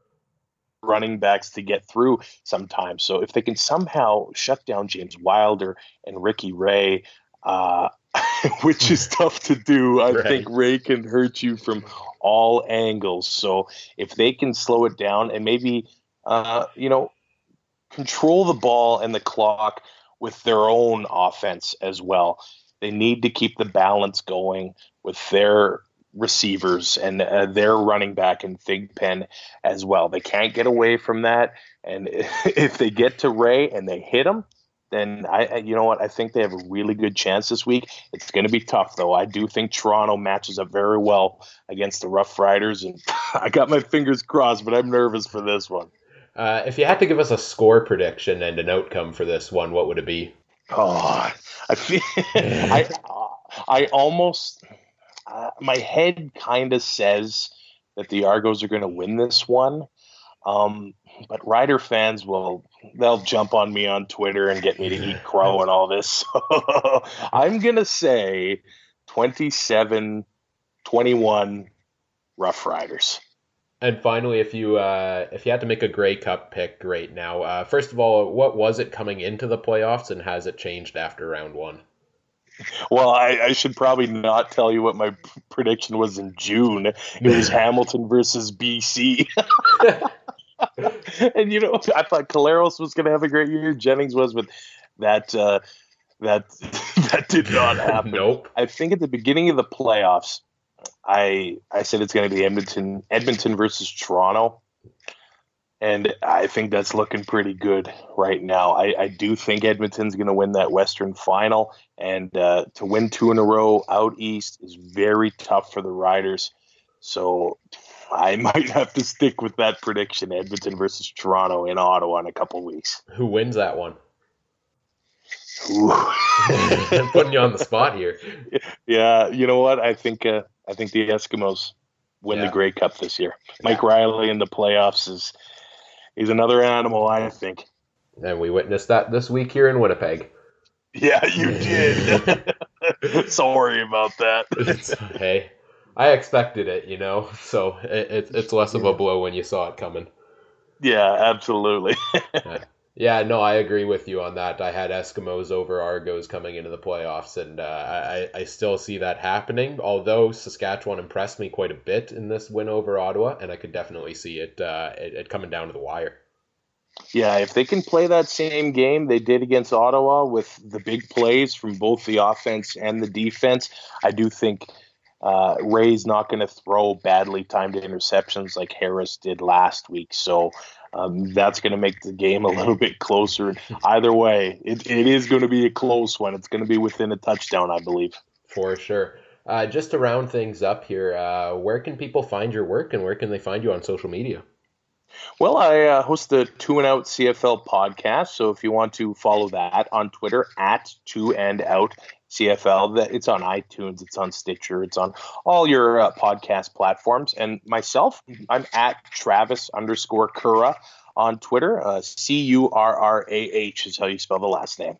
running backs to get through sometimes. So if they can somehow shut down James Wilder and Ricky Ray, uh, which is tough to do, I right. think Ray can hurt you from all angles. So if they can slow it down and maybe, uh, you know, control the ball and the clock with their own offense as well. They need to keep the balance going with their receivers and uh, their running back and Thigpen as well. They can't get away from that. And if they get to Ray and they hit him, then I, you know what, I think they have a really good chance this week. It's going to be tough though. I do think Toronto matches up very well against the Rough Riders, and I got my fingers crossed, but I'm nervous for this one. Uh, if you had to give us a score prediction and an outcome for this one, what would it be? Oh, I feel I I almost uh, my head kind of says that the Argos are going to win this one. Um, but Rider fans will they'll jump on me on Twitter and get me to eat crow and all this. So I'm to say 27 21 Rough Riders. And finally, if you uh, if you had to make a Grey Cup pick right now, uh, first of all, what was it coming into the playoffs, and has it changed after round one? Well, I, I, should probably not tell you what my prediction was in June. It was Hamilton versus BC. and you know, I thought Collaros was going to have a great year. Jennings was, but that uh, that that did not happen. nope. I think at the beginning of the playoffs, I I said it's going to be Edmonton Edmonton versus Toronto and I think that's looking pretty good right now. I, I do think Edmonton's going to win that Western final, and uh, to win two in a row out east is very tough for the Riders. So I might have to stick with that prediction: Edmonton versus Toronto in Ottawa in a couple weeks. Who wins that one? I'm putting you on the spot here. Yeah, you know what? I think uh, I think the Eskimos win yeah. the Grey Cup this year. Mike Reilly in the playoffs is he's another animal, I think. And we witnessed that this week here in Winnipeg. Yeah, you did. Sorry about that. hey, I expected it, you know, so it, it's less of a blow when you saw it coming. Yeah, absolutely. yeah, no, I agree with you on that. I had Eskimos over Argos coming into the playoffs, and uh, I, I still see that happening. Although Saskatchewan impressed me quite a bit in this win over Ottawa, and I could definitely see it, uh, it, it coming down to the wire. Yeah, if they can play that same game they did against Ottawa with the big plays from both the offense and the defense, I do think uh, Ray's not going to throw badly timed interceptions like Harris did last week. So um, that's going to make the game a little bit closer. Either way, it, it is going to be a close one. It's going to be within a touchdown, I believe. For sure. Uh, just to round things up here, uh, where can people find your work and where can they find you on social media? Well, I uh, host the Two and Out CFL podcast. So if you want to follow that on Twitter at Two and Out CFL, that it's on iTunes, it's on Stitcher, it's on all your uh, podcast platforms. And myself, I'm at Travis underscore Currah on Twitter. Uh, C U R R A H is how you spell the last name.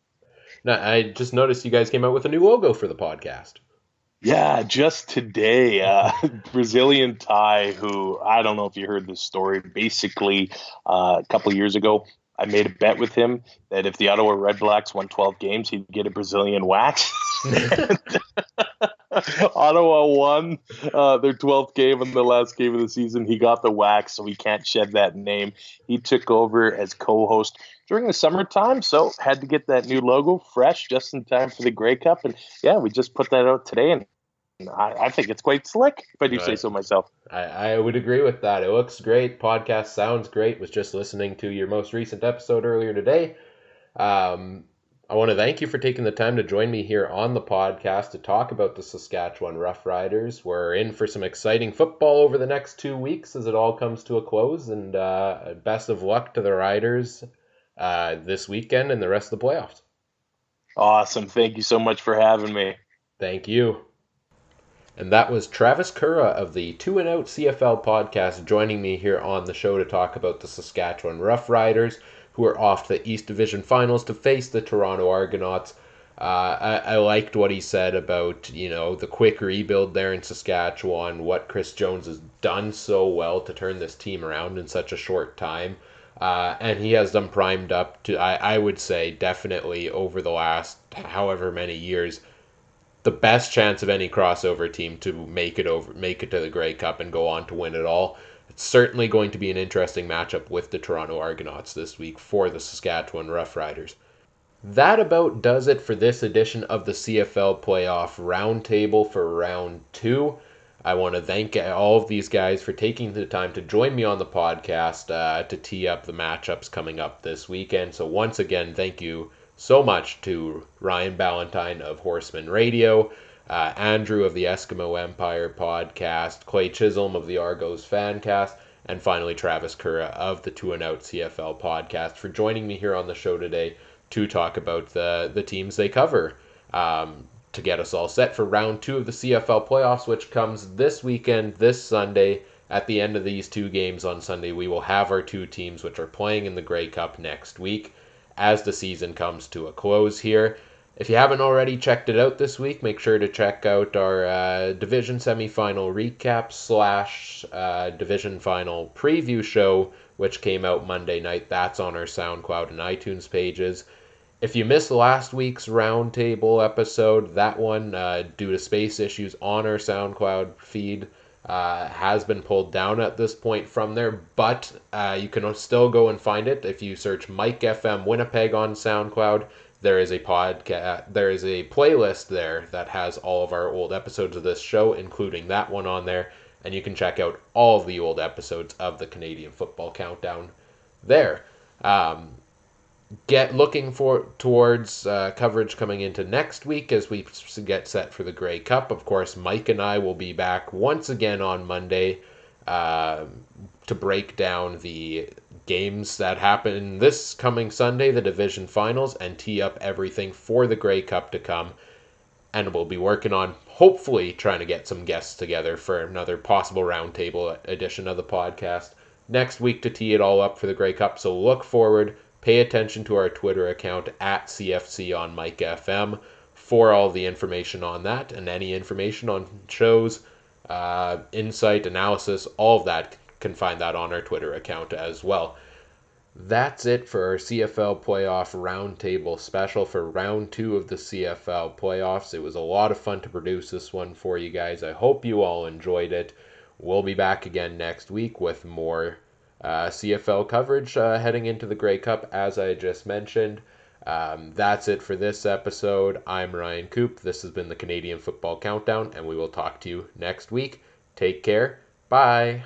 Now, I just noticed you guys came out with a new logo for the podcast. Yeah, just today, uh, Brazilian Ty, who I don't know if you heard this story. Basically, uh, a couple years ago, I made a bet with him that if the Ottawa Redblacks won 12 games, he'd get a Brazilian wax. Ottawa won uh, their 12th game in the last game of the season. He got the wax, so he can't shed that name. He took over as co host during the summertime. So had to get that new logo fresh just in time for the Grey Cup. And yeah, we just put that out today, and I, I think it's quite slick, if I do right. say so myself. I, I would agree with that. It looks great. Podcast sounds great. Was just listening to your most recent episode earlier today. Um, I want to thank you for taking the time to join me here on the podcast to talk about the Saskatchewan Roughriders. We're in for some exciting football over the next two weeks as it all comes to a close, and uh, best of luck to the Riders uh, this weekend and the rest of the playoffs. Awesome. Thank you so much for having me. Thank you. And that was Travis Currah of the Two and Out CFL podcast joining me here on the show to talk about the Saskatchewan Roughriders who are off to the East Division Finals to face the Toronto Argonauts. Uh, I, I, liked what he said about you know the quick rebuild there in Saskatchewan, what Chris Jones has done so well to turn this team around in such a short time, uh, and he has them primed up to I, I would say definitely over the last however many years, the best chance of any crossover team to make it over make it to the Grey Cup and go on to win it all. It's certainly going to be an interesting matchup with the Toronto Argonauts this week for the Saskatchewan Roughriders. That about does it for this edition of the CFL Playoff Roundtable for round two. I want to thank all of these guys for taking the time to join me on the podcast uh, to tee up the matchups coming up this weekend. So, once again, thank you so much to Ryan Ballantine of Horsemen Radio, uh, Andrew of the Eskimo Empire podcast, Clay Chisholm of the Argos Fancast, and finally Travis Currah of the Two and Out CFL podcast for joining me here on the show today to talk about the, the teams they cover. Um, to get us all set for round two of the CFL playoffs, which comes this weekend, this Sunday. At the end of these two games on Sunday, we will have our two teams which are playing in the Grey Cup next week as the season comes to a close here. If you haven't already checked it out this week, make sure to check out our uh, division semifinal recap slash uh, division final preview show, which came out Monday night. That's on our SoundCloud and iTunes pages. If you missed last week's roundtable episode, that one, uh, due to space issues on our SoundCloud feed, uh, has been pulled down at this point from there, but uh, you can still go and find it if you search Mike FM Winnipeg on SoundCloud. There is a podcast there is a playlist there that has all of our old episodes of this show including that one on there and you can check out all of the old episodes of the canadian football countdown there. Um, get looking for towards uh, coverage coming into next week as we get set for the Grey Cup. Of course, Mike and I will be back once again on Monday uh, to break down the games that happen this coming Sunday, the division finals, and tee up everything for the Grey Cup to come. And we'll be working on hopefully trying to get some guests together for another possible roundtable edition of the podcast next week to tee it all up for the Grey Cup. So look forward. Pay attention to our Twitter account at CFC on Mike FM for all the information on that and any information on shows, uh, insight, analysis, all of that can find that on our Twitter account as well. That's it for our CFL playoff roundtable special for round two of the CFL playoffs. It was a lot of fun to produce this one for you guys. I hope you all enjoyed it. We'll be back again next week with more uh, CFL coverage uh, heading into the Grey Cup, as I just mentioned. Um, that's it for this episode. I'm Ryan Koop. This has been the Canadian Football Countdown, and we will talk to you next week. Take care. Bye.